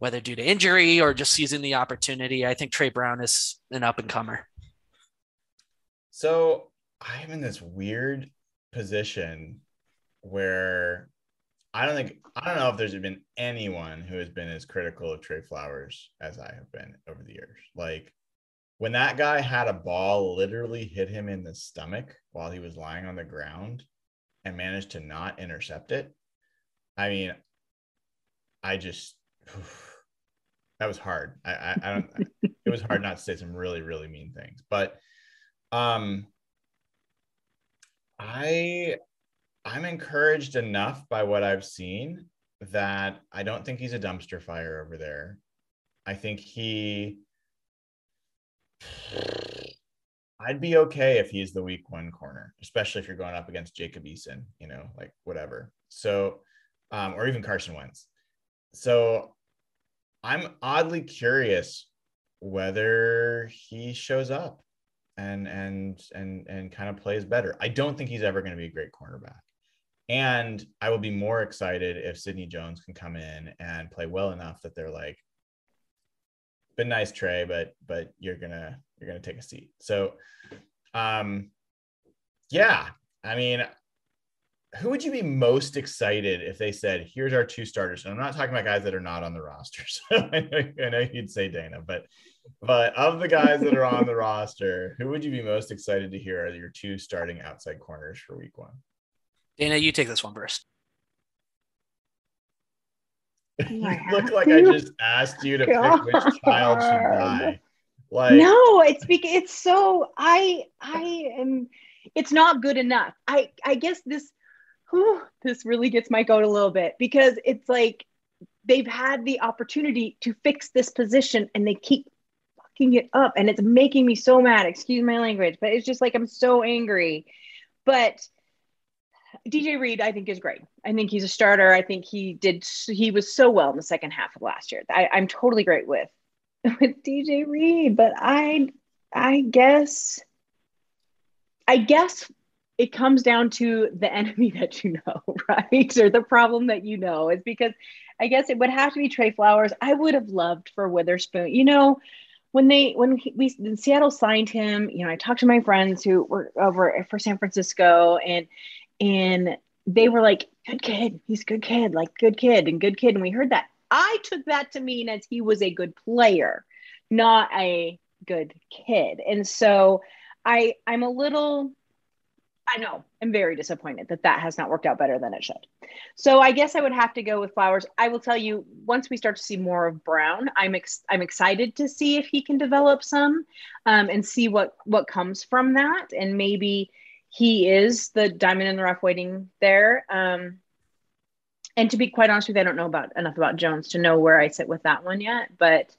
whether due to injury or just seizing the opportunity. I think Tre Brown is an up and comer. So I'm in this weird position where I don't think I don't know if there's been anyone who has been as critical of Tre Flowers as I have been over the years. Like when that guy had a ball literally hit him in the stomach while he was lying on the ground and managed to not intercept it. I mean, I just that was hard. I, I, I don't. it was hard not to say some really really mean things, but um, I I'm encouraged enough by what I've seen that I don't think he's a dumpster fire over there. I think he. I'd be okay if he's the week one corner, especially if you're going up against Jacob Eason, you know, like whatever. So, um, or even Carson Wentz. So I'm oddly curious whether he shows up and and and and kind of plays better. I don't think he's ever going to be a great cornerback. And I will be more excited if Sidney Jones can come in and play well enough that they're like, been nice, Tre, but but you're gonna you're gonna take a seat. So um yeah, I mean, who would you be most excited if they said, "Here's our two starters"? And I'm not talking about guys that are not on the roster. So I know, I know you'd say Dana, but but of the guys that are on the roster, who would you be most excited to hear are your two starting outside corners for Week One? Dana, you take this one first. you look like I just asked you to God. pick which child should die. Like no, it's because it's so I I am. It's not good enough. I I guess this this really gets my goat a little bit because it's like they've had the opportunity to fix this position and they keep fucking it up and it's making me so mad. Excuse my language but it's just like i'm so angry. But dj reed i think is great. I think he's a starter. I think he did he was so well in the second half of last year. I, i'm totally great with with dj reed but i i guess i guess it comes down to the enemy that you know, right? Or the problem that you know is because I guess it would have to be Tre Flowers. I would have loved for Witherspoon. You know, when they when we when Seattle signed him, you know, I talked to my friends who were over for San Francisco and and they were like, good kid, he's good kid, like good kid and good kid. And we heard that. I took that to mean as he was a good player, not a good kid. And so I I'm a little I know. I'm very disappointed that that has not worked out better than it should. So I guess I would have to go with Flowers. I will tell you, once we start to see more of Brown, I'm ex- I'm excited to see if he can develop some, um, and see what what comes from that, and maybe he is the diamond in the rough waiting there. Um, and to be quite honest with you, I don't know about enough about Jones to know where I sit with that one yet. But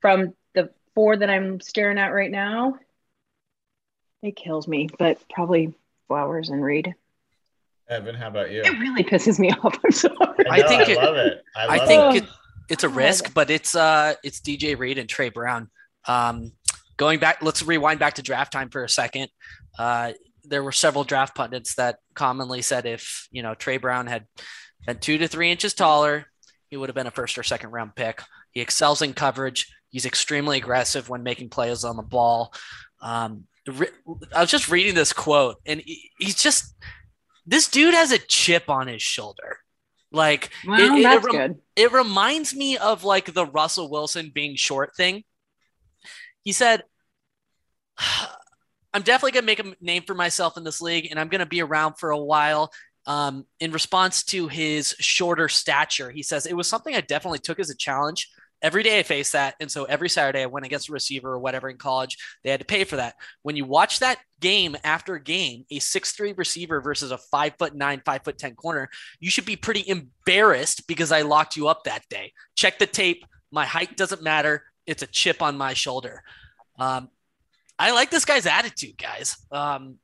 from the four that I'm staring at right now, it kills me. But probably Flowers and Reed. Evan, how about you? It really pisses me off. I'm sorry. I, know, I think I it, love it. I, love I think it. It, it's a risk, but it's uh it's DJ Reed and Tre Brown. Um, going back, let's rewind back to draft time for a second. Uh, there were several draft pundits that commonly said if you know Tre Brown had been two to three inches taller, he would have been a first or second round pick. He excels in coverage. He's extremely aggressive when making plays on the ball. Um, I was just reading this quote, and he's just this dude has a chip on his shoulder. Like well, it, that's it, good. it reminds me of like the Russell Wilson being short thing. He said, "I'm definitely gonna make a name for myself in this league, and I'm gonna be around for a while." Um, in response to his shorter stature, he says it was something I definitely took as a challenge every day I face that. And so every Saturday I went against a receiver or whatever in college, they had to pay for that. When you watch that game after game, a six three receiver versus a five foot nine, five foot 10 corner, you should be pretty embarrassed because I locked you up that day. Check the tape. My height doesn't matter. It's a chip on my shoulder. Um, I like this guy's attitude, guys. Um,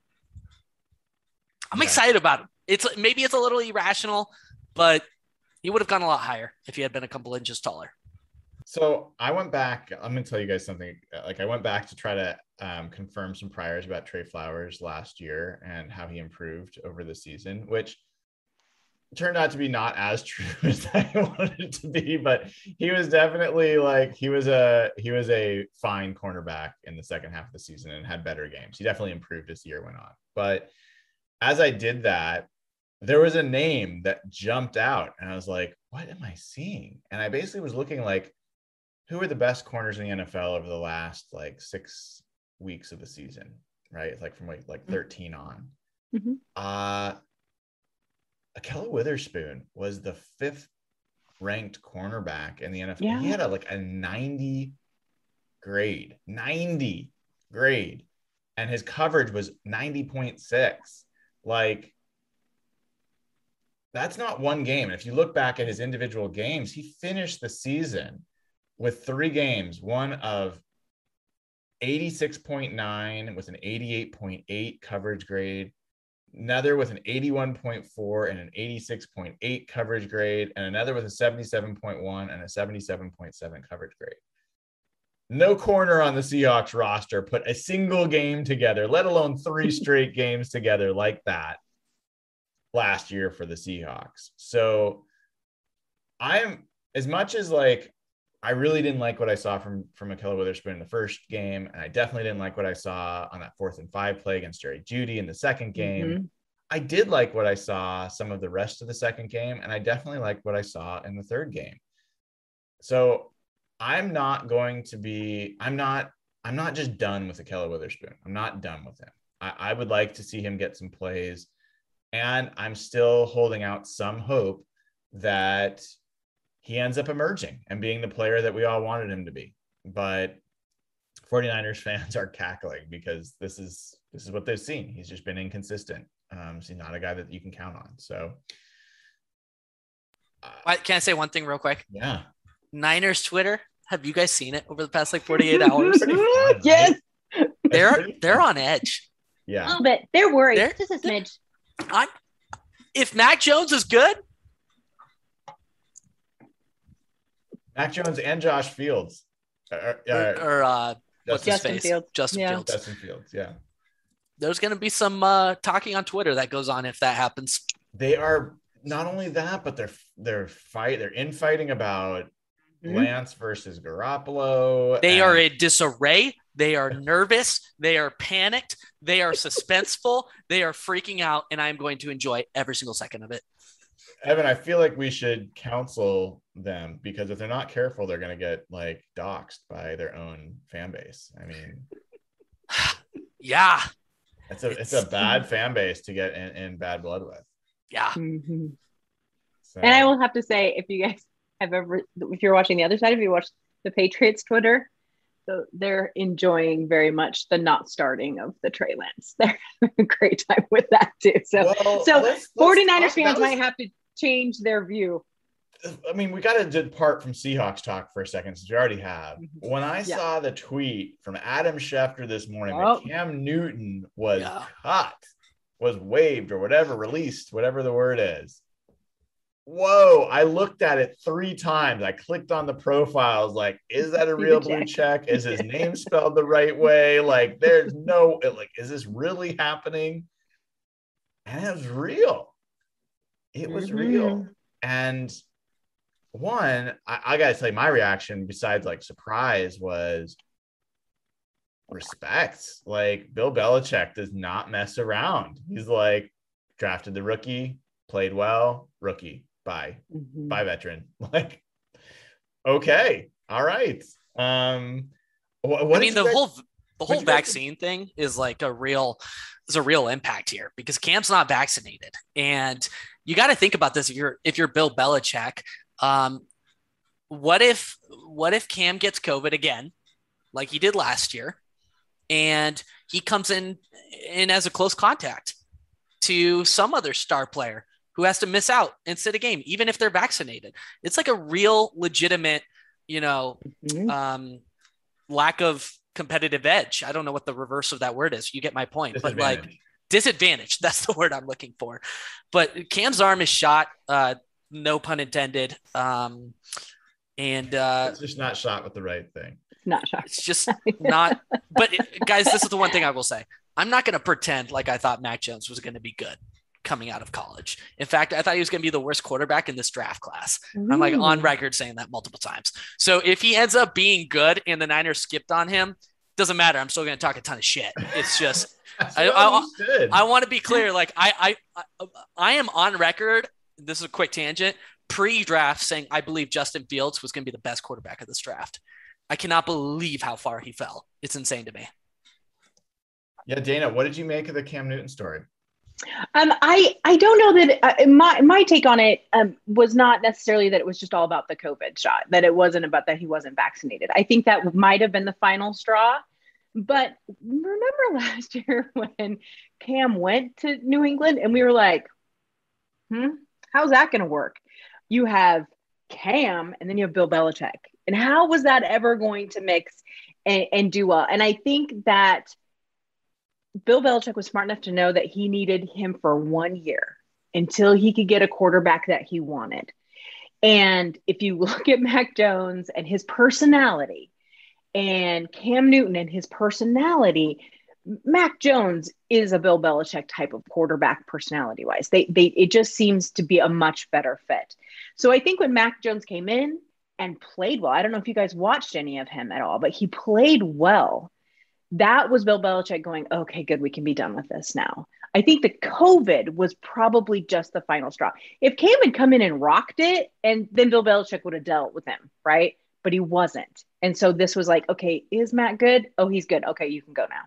I'm yeah. excited about him. It's maybe it's a little irrational, but he would have gone a lot higher if he had been a couple inches taller. So I went back. I'm gonna tell you guys something. Like I went back to try to um, confirm some priors about Tre Flowers last year and how he improved over the season. Which turned out to be not as true as I wanted it to be, but he was definitely like he was a he was a fine cornerback in the second half of the season and had better games. He definitely improved as the year went on. But as I did that, there was a name that jumped out and I was like, what am I seeing? And I basically was looking like who are the best corners in the NFL over the last like six weeks of the season, right? It's like from like, like 13 on. Mm-hmm. Uh Ahkello Witherspoon was the fifth ranked cornerback in the NFL. Yeah. He had a, like a 90 grade, 90 grade, and his coverage was 90.6. Like, that's not one game. And if you look back at his individual games, he finished the season with three games one of 86.9 with an 88.8 coverage grade, another with an 81.4 and an 86.8 coverage grade, and another with a 77.1 and a 77.7 coverage grade. No corner on the Seahawks roster put a single game together, let alone three straight games together like that last year for the Seahawks. So I'm as much as like I really didn't like what I saw from from Ahkello Witherspoon in the first game, and I definitely didn't like what I saw on that fourth and five play against Jerry Jeudy in the second game. Mhm. I did like what I saw some of the rest of the second game, and I definitely liked what I saw in the third game. So I'm not going to be. I'm not. I'm not just done with Ahkello Witherspoon. I'm not done with him. I, I would like to see him get some plays, and I'm still holding out some hope that he ends up emerging and being the player that we all wanted him to be. But 49ers fans are cackling because this is this is what they've seen. He's just been inconsistent. Um, so he's not a guy that you can count on. So uh, Can I say one thing real quick? yeah, Niners Twitter. Have you guys seen it over the past like 48 hours? Pretty fun, right? yes, They're they're on edge. Yeah. A little bit. They're worried. They're- Just a smidge. I'm if Mac Jones is good, Mac Jones and Josh Fields. Uh, uh, or, or uh, what's Justin, his Justin face? Fields. Justin Yeah. Fields. Justin Fields. Yeah. There's going to be some uh, talking on Twitter that goes on if that happens. They are not only that, but they're they're fight they're infighting about Mhm. Lance versus Garoppolo. They and- are in disarray. They are nervous. They are panicked. They are suspenseful. they are freaking out, and I'm going to enjoy every single second of it. Evan, I feel like we should counsel them because if they're not careful, they're going to get like doxxed by their own fan base. I mean, Yeah, it's a it's, It's- a bad fan base to get in, in bad blood with. yeah. Mhm. So, And I will have to say, if you guys have ever, if you're watching the other side, if you watch the Patriots Twitter, so they're enjoying very much the not starting of the Trey Lance. They're having a great time with that too. So, well, so let's- let's 49ers talk- fans that might have to change their view. I mean, we got to depart from Seahawks talk for a second since we already have. Mhm. When I Yeah. saw the tweet from Adam Schefter this morning Oh. that Cam Newton was Yeah. cut, was waived or whatever, released, whatever the word is. Whoa, I looked at it three times. I clicked on the profiles, like, is that a real blue check. check? Is his name spelled the right way? Like, there's no, like, is this really happening? And it was real. It was Mhm. real. And one, I, I gotta tell you, my reaction, besides like surprise, was respect. Like Bill Belichick does not mess around. He's like drafted the rookie, played well, rookie, bye, Mhm. bye, veteran. Like, okay, all right. Um, wh- what I mean, the guys- whole the whole you guys vaccine thing is like a real is a real impact here because Cam's not vaccinated, and you got to think about this if you're if you're Bill Belichick. Um, what if what if Cam gets COVID again, like he did last year, and he comes in in as a close contact to some other star player who has to miss out and sit a game, even if they're vaccinated? It's like a real legitimate, you know, Mhm. um, lack of competitive edge. I don't know what the reverse of that word is. You get my point. But like Disadvantage. disadvantage, that's the word I'm looking for. But Cam's arm is shot, uh, no pun intended. Um, and uh, it's just not shot with the right thing. Not shot. it's just not. But guys, this is the one thing I will say. I'm not going to pretend like I thought Mac Jones was going to be good coming out of college. In fact, I thought he was going to be the worst quarterback in this draft class. I'm like on record saying that multiple times. So if he ends up being good and the Niners skipped on him, doesn't matter. I'm still going to talk a ton of shit. It's just I, I, I, want to be clear. Like I, I, I am on record. This is a quick tangent. Pre-draft, saying I believe Justin Fields was going to be the best quarterback of this draft. I cannot believe how far he fell. It's insane to me. Yeah, Dana, what did you make of the Cam Newton story? Um, I I don't know that uh, my my take on it um, was not necessarily that it was just all about the COVID shot, that it wasn't about that he wasn't vaccinated. I think that might have been the final straw. But remember last year when Cam went to New England and we were like, hmm, how's that going to work? You have Cam and then you have Bill Belichick. And how was that ever going to mix and, and do well? And I think that Bill Belichick was smart enough to know that he needed him for one year until he could get a quarterback that he wanted. And if you look at Mac Jones and his personality and Cam Newton and his personality, Mac Jones is a Bill Belichick type of quarterback personality wise. They, they, it just seems to be a much better fit. So I think when Mac Jones came in and played well, I don't know if you guys watched any of him at all, but he played well that was Bill Belichick going, okay, good, we can be done with this now. I think the COVID was probably just the final straw. If Cam had come in and rocked it, and then Bill Belichick would have dealt with him, right? But he wasn't. And so this was like, okay, is Matt good? Oh, he's good. Okay, you can go now.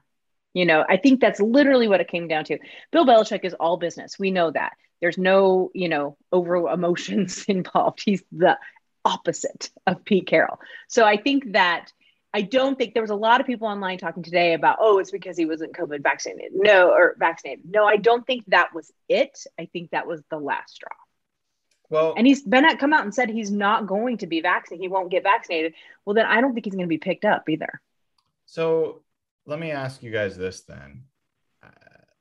You know, I think that's literally what it came down to. Bill Belichick is all business. We know that. There's no, you know, over emotions involved. He's the opposite of Pete Carroll. So I think that I don't think there was a lot of people online talking today about, oh, it's because he wasn't COVID vaccinated. No, or vaccinated. No, I don't think that was it. I think that was the last straw. Well, and he's been at come out and said he's not going to be vaccinated. He won't get vaccinated. Well, then I don't think he's going to be picked up either. So let me ask you guys this then. Uh,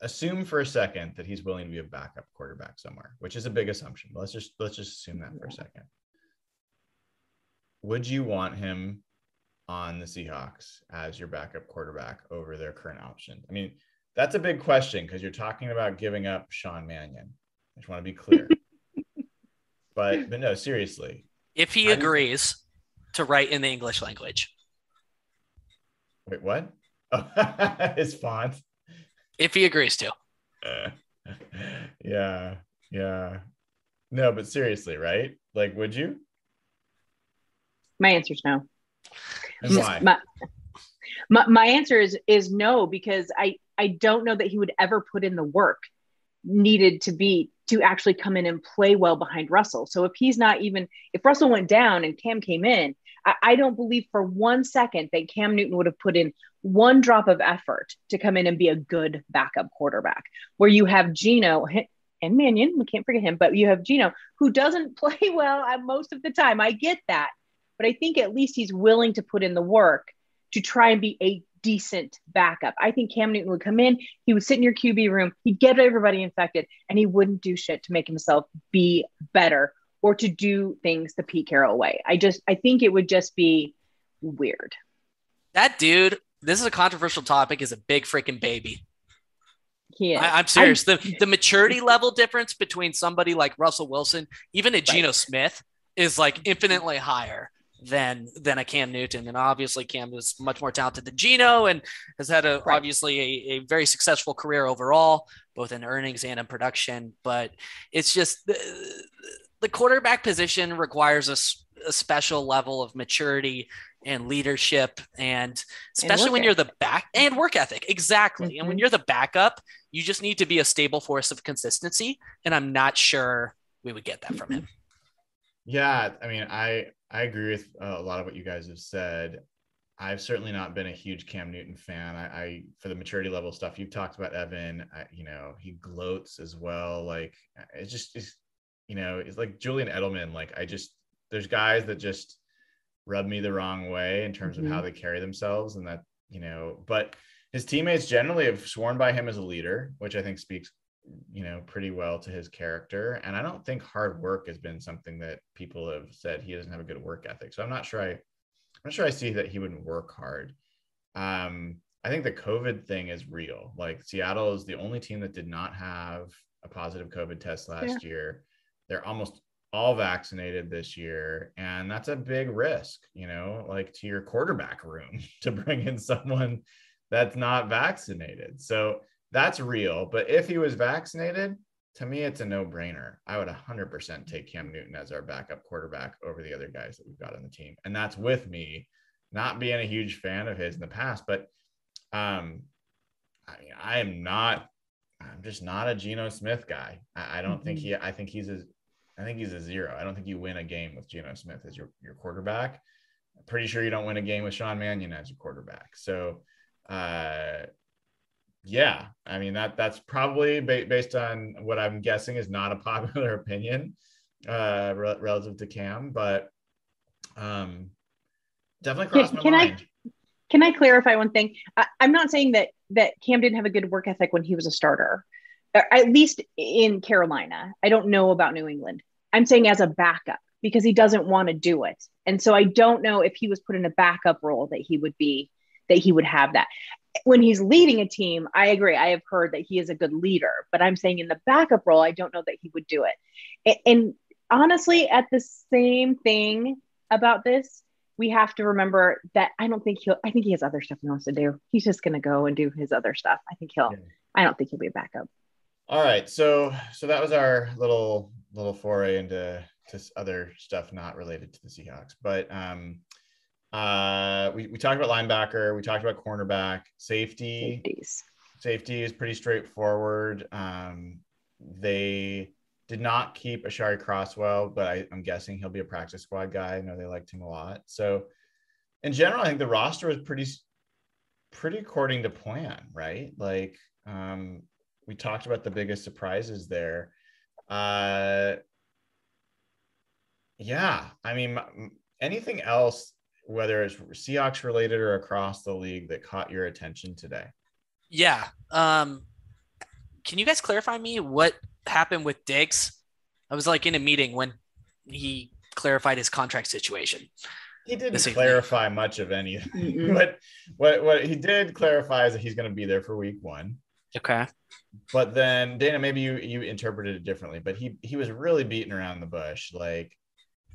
assume for a second that he's willing to be a backup quarterback somewhere, which is a big assumption. Let's just let's just assume that for a second. Would you want him on the Seahawks as your backup quarterback over their current option? I mean, that's a big question because you're talking about giving up Sean Mannion. I just want to be clear. but but no, seriously. If he agrees to write in the English language. Wait, what? Oh, his font. If he agrees to. Uh, yeah, yeah. No, but seriously, right? Like, would you? My answer is no. And why? My, my, my answer is is no because I I don't know that he would ever put in the work needed to be to actually come in and play well behind Russell. So if he's not even if Russell went down and Cam came in, I, I don't believe for one second that Cam Newton would have put in one drop of effort to come in and be a good backup quarterback. Where you have Geno and Mannion, we can't forget him, but you have Geno who doesn't play well most of the time. I get that but I think at least he's willing to put in the work to try and be a decent backup. I think Cam Newton would come in, he would sit in your QB room, he'd get everybody infected, and he wouldn't do shit to make himself be better or to do things the Pete Carroll way. I just, I think it would just be weird. That dude, this is a controversial topic, is a big freaking baby. Yeah, I, am serious. I, the the maturity level difference between somebody like Russell Wilson, even a Geno. Smith, is like infinitely higher than than a Cam Newton. And obviously, Cam is much more talented than Geno and has had a right. obviously a, a, very successful career overall, both in earnings and in production. But it's just the, the quarterback position requires a, a special level of maturity and leadership and especially and when you're the back and work ethic exactly mm-hmm. and when mm-hmm. you're the backup you just need to be a stable force of consistency and i'm not sure we would get that from him yeah i mean i I agree with uh, a lot of what you guys have said. I've certainly not been a huge Cam Newton fan. I, I for the maturity level stuff you've talked about, Evan. I, you know, he gloats as well. Like it's just, it's, you know, it's like Julian Edelman. Like I just, there's guys that just rub me the wrong way in terms mm-hmm. of how mm-hmm. they carry themselves, and that you know. But his teammates generally have sworn by him as a leader, which I think speaks you know pretty well to his character and i don't think hard work has been something that people have said he doesn't have a good work ethic so i'm not sure i i'm not sure i see that he wouldn't work hard um i I think the COVID thing is real. Like Seattle is the only team that did not have a positive COVID test last yeah. year. They're almost all vaccinated this year. And that's a big risk, you know, like to your quarterback room to bring in someone that's not vaccinated. So that's real. But if he was vaccinated, to me, it's a no brainer. I would 100% take Cam Newton as our backup quarterback over the other guys that we've got on the team. And that's with me not being a huge fan of his in the past. But um, I, I am not, I'm just not a Geno Smith guy. I, I don't mm-hmm. think he, I think he's a, I think he's a zero. I don't think you win a game with Geno Smith as your, your quarterback. I'm pretty sure you don't win a game with Sean Mannion as your quarterback. So, uh, yeah, I mean that that's probably ba- based on what I'm guessing is not a popular opinion uh, re- relative to Cam, but um, definitely crossed can, my can mind. I, can I clarify one thing? I, I'm not saying that that Cam didn't have a good work ethic when he was a starter, at least in Carolina. I don't know about New England. I'm saying as a backup because he doesn't want to do it, and so I don't know if he was put in a backup role that he would be that he would have that when he's leading a team, I agree. I have heard that he is a good leader, but I'm saying in the backup role, I don't know that he would do it. And, and honestly, at the same thing about this, we have to remember that I don't think he'll, I think he has other stuff he wants to do. He's just going to go and do his other stuff. I think he'll, yeah. I don't think he'll be a backup. All right. So, so that was our little, little foray into to other stuff not related to the Seahawks, but, um, uh, we, we talked about linebacker, we talked about cornerback, safety. Safeties. Safety is pretty straightforward. Um, they did not keep Aashari Crosswell, but I, am guessing he'll be a practice squad guy. I know they liked him a lot. So, in general, I think the roster was pretty, pretty according to plan, right? Like, um, we talked about the biggest surprises there. Uh, yeah, I mean, anything else whether it's Seahawks related or across the league that caught your attention today? Yeah. Um, can you guys clarify me what happened with Diggs? I was like in a meeting when he clarified his contract situation. He didn't clarify much of anything, but what what he did clarify is that he's going to be there for week one. Okay. But then Dana, maybe you you interpreted it differently, but he he was really beating around the bush, like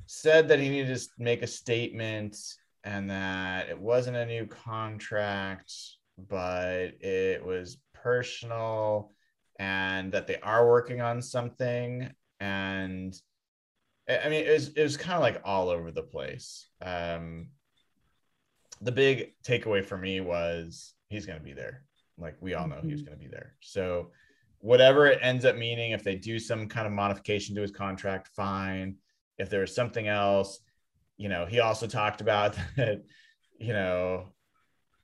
said that he needed to make a statement and that it wasn't a new contract, but it was personal and that they are working on something. And I mean, it was, it was kind of like all over the place. Um, the big takeaway for me was he's going to be there. Like we all know mm-hmm. he was going to be there. So, whatever it ends up meaning, if they do some kind of modification to his contract, fine. If there's something else, you know, he also talked about that, you know,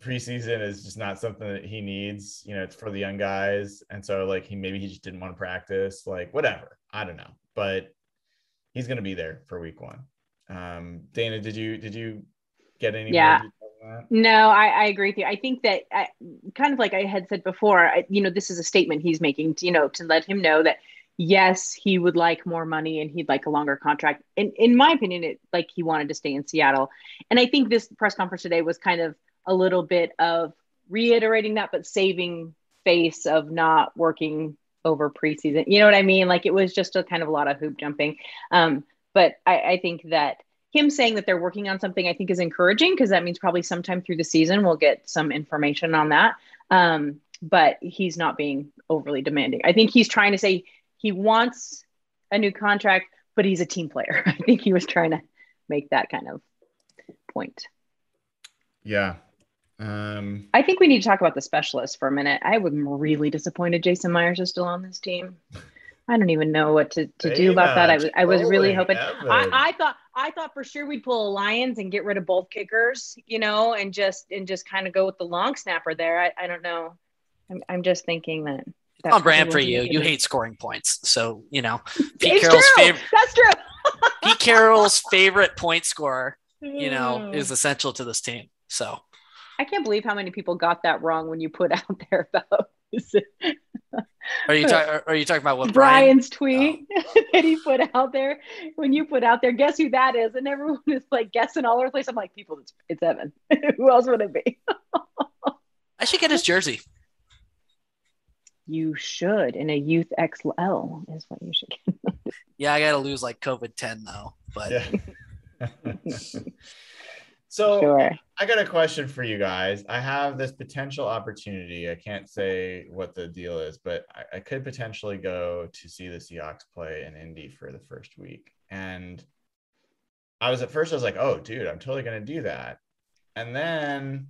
preseason is just not something that he needs. You know, it's for the young guys. And so like he maybe he just didn't want to practice, like whatever. I don't know. But he's gonna be there for week one. Um, Dana, did you did you get any yeah. No, I, I agree with you. I think that I, kind of like I had said before, I, you know, this is a statement he's making, to, you know, to let him know that yes, he would like more money and he'd like a longer contract. And in my opinion, it like he wanted to stay in Seattle. And I think this press conference today was kind of a little bit of reiterating that, but saving face of not working over preseason. You know what I mean? Like it was just a kind of a lot of hoop jumping. Um, but I, I think that him saying that they're working on something, I think is encouraging because that means probably sometime through the season we'll get some information on that. Um, but he's not being overly demanding. I think he's trying to say he wants a new contract, but he's a team player. I think he was trying to make that kind of point. Yeah. Um, I think we need to talk about the specialists for a minute. I was really disappointed Jason Myers is still on this team. I don't even know what to, to do about that. I was I was really hoping. I, I, thought I thought for sure we'd pull a Lions and get rid of both kickers, you know, and just and just kind of go with the long snapper there. I, I don't know. I'm I'm just thinking that that's on brand for you. You hate scoring points, so you know Pete it's Carroll's favorite. That's true. Pete Carroll's favorite point scorer, you know, is essential to this team. So I can't believe how many people got that wrong when you put out there about. are you talking? Are you talking about what Brian's Brian? tweet oh. that he put out there? When you put out there, guess who that is? And everyone is like guessing all over the place. I'm like, people, it's, it's Evan. who else would it be? I should get his jersey. You should in a youth XL is what you should get. Yeah, I got to lose like COVID 10 though. But Yeah. so Sure. I got a question for you guys. I have this potential opportunity. I can't say what the deal is, but I, I could potentially go to see the Seahawks play in Indy for the first week. And I was at first, I was like, oh, dude, I'm totally going to do that. And then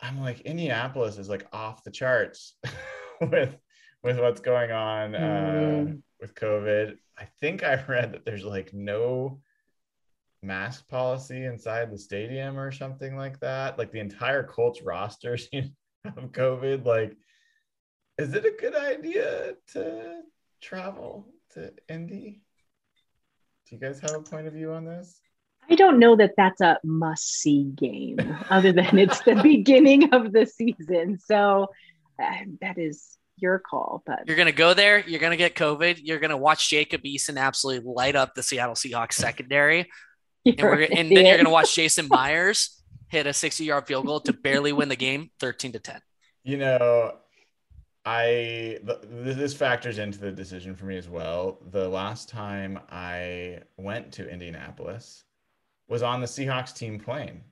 I'm like, Indianapolis is like off the charts with with what's going on uh, Mm. with COVID. I think I read that there's like no mask policy inside the stadium or something like that. Like the entire Colts roster seems have COVID. Like, is it a good idea to travel to Indy? Do you guys have a point of view on this? I don't know that that's a must see game, other than it's the beginning of the season. So uh, that is your call. But you're going to go there. You're going to get COVID. You're going to watch Jacob Eason absolutely light up the Seattle Seahawks secondary. And, we're, an and then you're going to watch Jason Myers hit a 60 yard field goal to barely win the game 13 to 10. You know, I th- this factors into the decision for me as well. The last time I went to Indianapolis was on the Seahawks team plane,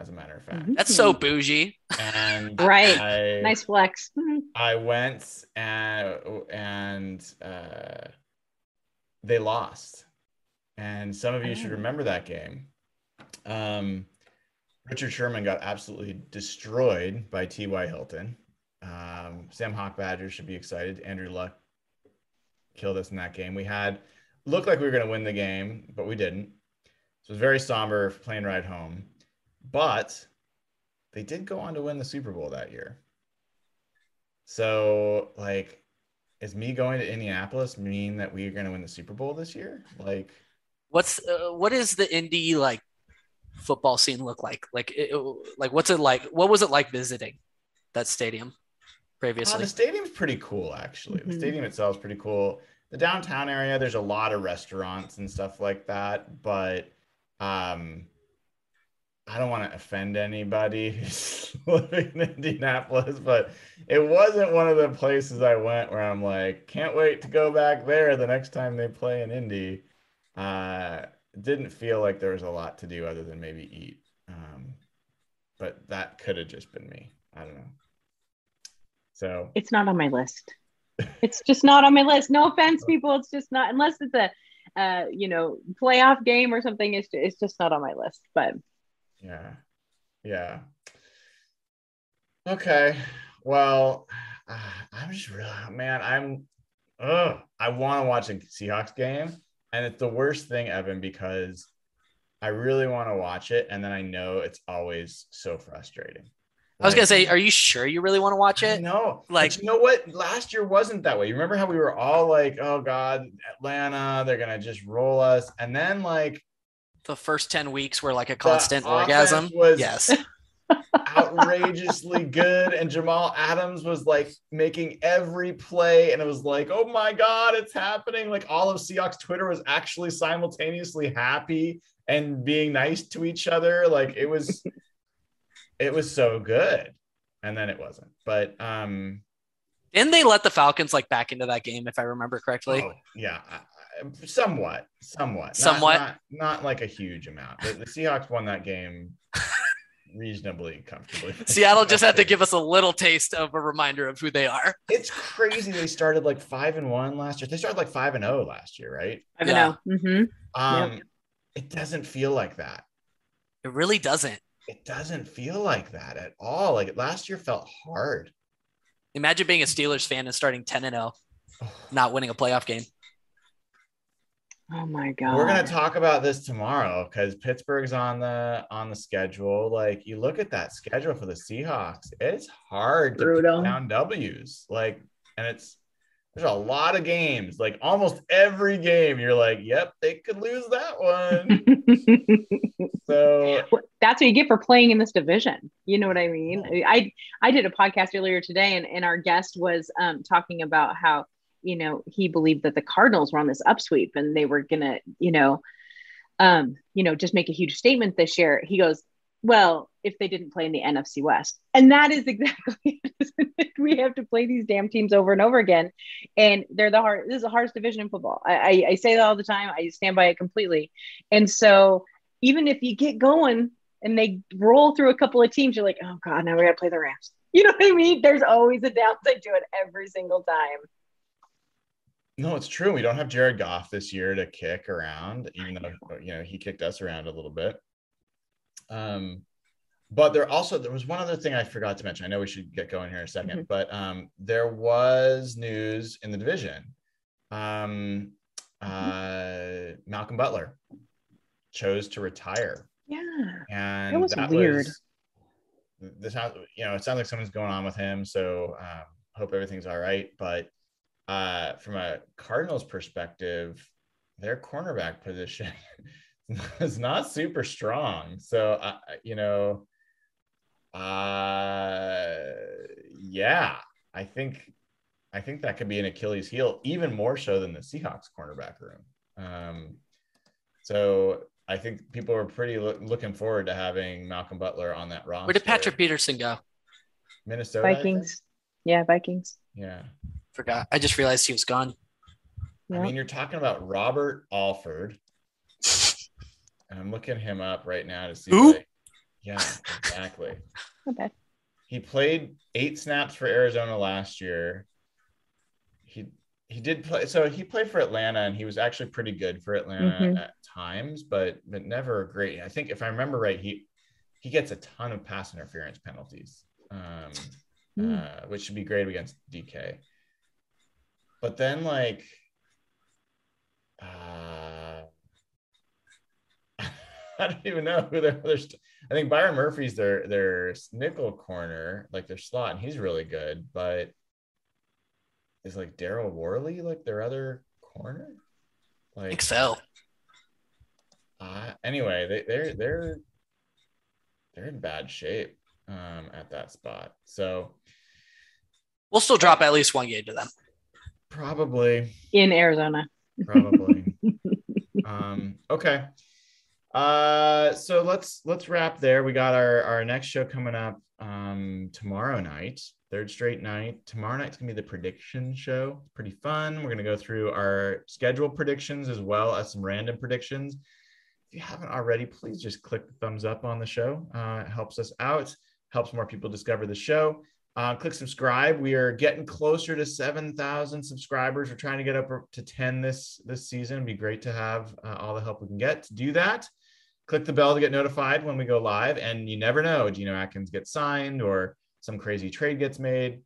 as a matter of fact. That's so bougie. And Mm-hmm. Right. I, nice flex. Mhm. I went and and uh, they lost, and some of you should Oh. remember that game. Um, Richard Sherman got absolutely destroyed by T.Y. Hilton. Um, Sam Hawk Badgers should be excited. Andrew Luck killed us in that game. We had looked like we were going to win the game, but we didn't. So it was very somber plane ride home. But they did go on to win the Super Bowl that year. So, like, is me going to Indianapolis mean that we're going to win the Super Bowl this year? Like, What's uh, what is the Indy like football scene look like? Like it, like what's it like? What was it like visiting that stadium uh, previously? the stadium's pretty cool, actually. The Mhm. stadium itself is pretty cool. The downtown area, there's a lot of restaurants and stuff like that, but um, I don't want to offend anybody who's living in Indianapolis, but it wasn't one of the places I went where I'm like, can't wait to go back there the next time they play in Indy. Uh, didn't feel like there was a lot to do other than maybe eat. Um, but that could have just been me. I don't know. So It's not on my list. It's just not on my list. No offense, people. It's just not unless it's a, uh, you know, playoff game or something. It's it's just not on my list. But Yeah. Yeah. Okay. Well, uh, I'm just really, man, I'm, ugh, I want to watch a Seahawks game. And it's the worst thing, Evan, because I really want to watch it. And then I know it's always so frustrating. I was gonna say, are you sure you really want to watch it? No, Like- like you know what? Last year wasn't that way. You remember how we were all like, "Oh God, Atlanta, they're gonna just roll us," and then like The first 10 weeks were like a constant offense orgasm. was Yes. outrageously good, and Jamal Adams was like making every play, and it was like, "Oh my God, it's happening!" Like all of Seahawks Twitter was actually simultaneously happy and being nice to each other. Like it was, it was so good, and then it wasn't. But um. Didn't they let the Falcons like back into that game, if I remember correctly? Oh, yeah, I- I- somewhat, somewhat, Not- Somewhat? not, not, like a huge amount. The, the Seahawks won that game reasonably comfortably. Seattle just had to give us a little taste of a reminder of who they are. It's crazy. They started like five and one last year. They started like five and zero last year, right? I don't Yeah. know. hmm Um, it doesn't feel like that. It really doesn't. It doesn't feel like that at all. Like last year felt hard. Imagine being a Steelers fan and starting 10 and 0, not winning a playoff game. Oh my god. We're gonna talk about this tomorrow because Pittsburgh's on the on the schedule. Like you look at that schedule for the Seahawks, it's hard to Brutal. put down W's. Like, and it's there's a lot of games. Like almost every game, you're like, yep, they could lose that one. so That's what you get for playing in this division. You know what I mean? I I did a podcast earlier today, and, and our guest was um, talking about how you know he believed that the Cardinals were on this upsweep and they were gonna you know um, you know just make a huge statement this year. He goes, Well, if they didn't play in the NFC West. And that is exactly it. we have to play these damn teams over and over again. And they're the hard this is the hardest division in football. I, I, I say that all the time. I stand by it completely. And so even if you get going and they roll through a couple of teams, you're like, oh God, now we gotta play the Rams. You know what I mean? There's always a downside to it every single time. No, it's true. We don't have Jared Goff this year to kick around, even though you know he kicked us around a little bit. Um, but there also there was one other thing I forgot to mention. I know we should get going here in a 2nd Mhm. but um, there was news in the division. Um, uh, Malcolm Butler chose to retire, Yeah. and That was weird. was- this sounds, you know, it sounds like something's going on with him. So um, hope everything's all right. But uh, from a Cardinals perspective, their cornerback position is not super strong. So uh, you know, uh, yeah, I think I think that could be an Achilles heel, even more so than the Seahawks cornerback room. Um, so I think people are pretty loo- looking forward to having Malcolm Butler on that roster. Where did Patrick Peterson go? Minnesota? Vikings. Yeah, Vikings. Yeah. Forgot. I just realized he was gone. I mean, you're talking about Robert Alford. And I'm looking him up right now to see. Who? like- yeah, exactly. Not bad. he played eight snaps for Arizona last year. He he did play so he played for Atlanta and he was actually pretty good for Atlanta Mhm. at times, but but never great. I think if I remember right, he he gets a ton of pass interference penalties, um, Hmm. uh, which should be great against DK. But then like, uh, I don't even know who their other. St- I think Byron Murphy's their their nickel corner, like their slot, and he's really good. But is like Daryl Worley like their other corner? Like Excel. uh, anyway, they, they're they're they're in bad shape um, at that spot. So We'll still drop at least one game to them. Probably. In Arizona. probably. Um okay. Uh so let's let's wrap there. We got our our next show coming up um tomorrow night third straight night. Tomorrow night's gonna be the prediction show. Pretty fun. We're gonna go through our schedule predictions as well as some random predictions. If you haven't already please just click the thumbs up on the show. Uh, it helps us out helps more people discover the show uh, click subscribe. We are getting closer to 7,000 subscribers. We're trying to get up to 10 this this season. It'd be great to have uh, all the help we can get to do that. Click the bell to get notified when we go live. And you never know, Geno Atkins gets signed or some crazy trade gets made.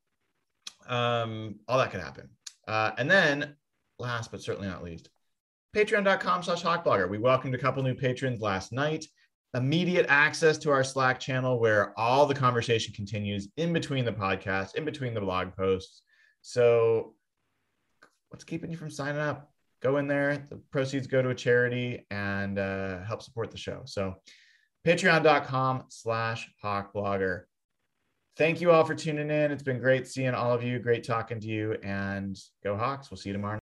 Um, all that could happen. Uh, and then, last but certainly not least, patreon.com slash hawkblogger. We welcomed a couple new patrons last night immediate access to our Slack channel where all the conversation continues in between the podcast, in between the blog posts. So, what's keeping you from signing up? Go in there. The proceeds go to a charity and uh, help support the show. So, patreon.com slash hawkblogger. Thank you all for tuning in. It's been great seeing all of you, great talking to you, and go Hawks. We'll see you tomorrow.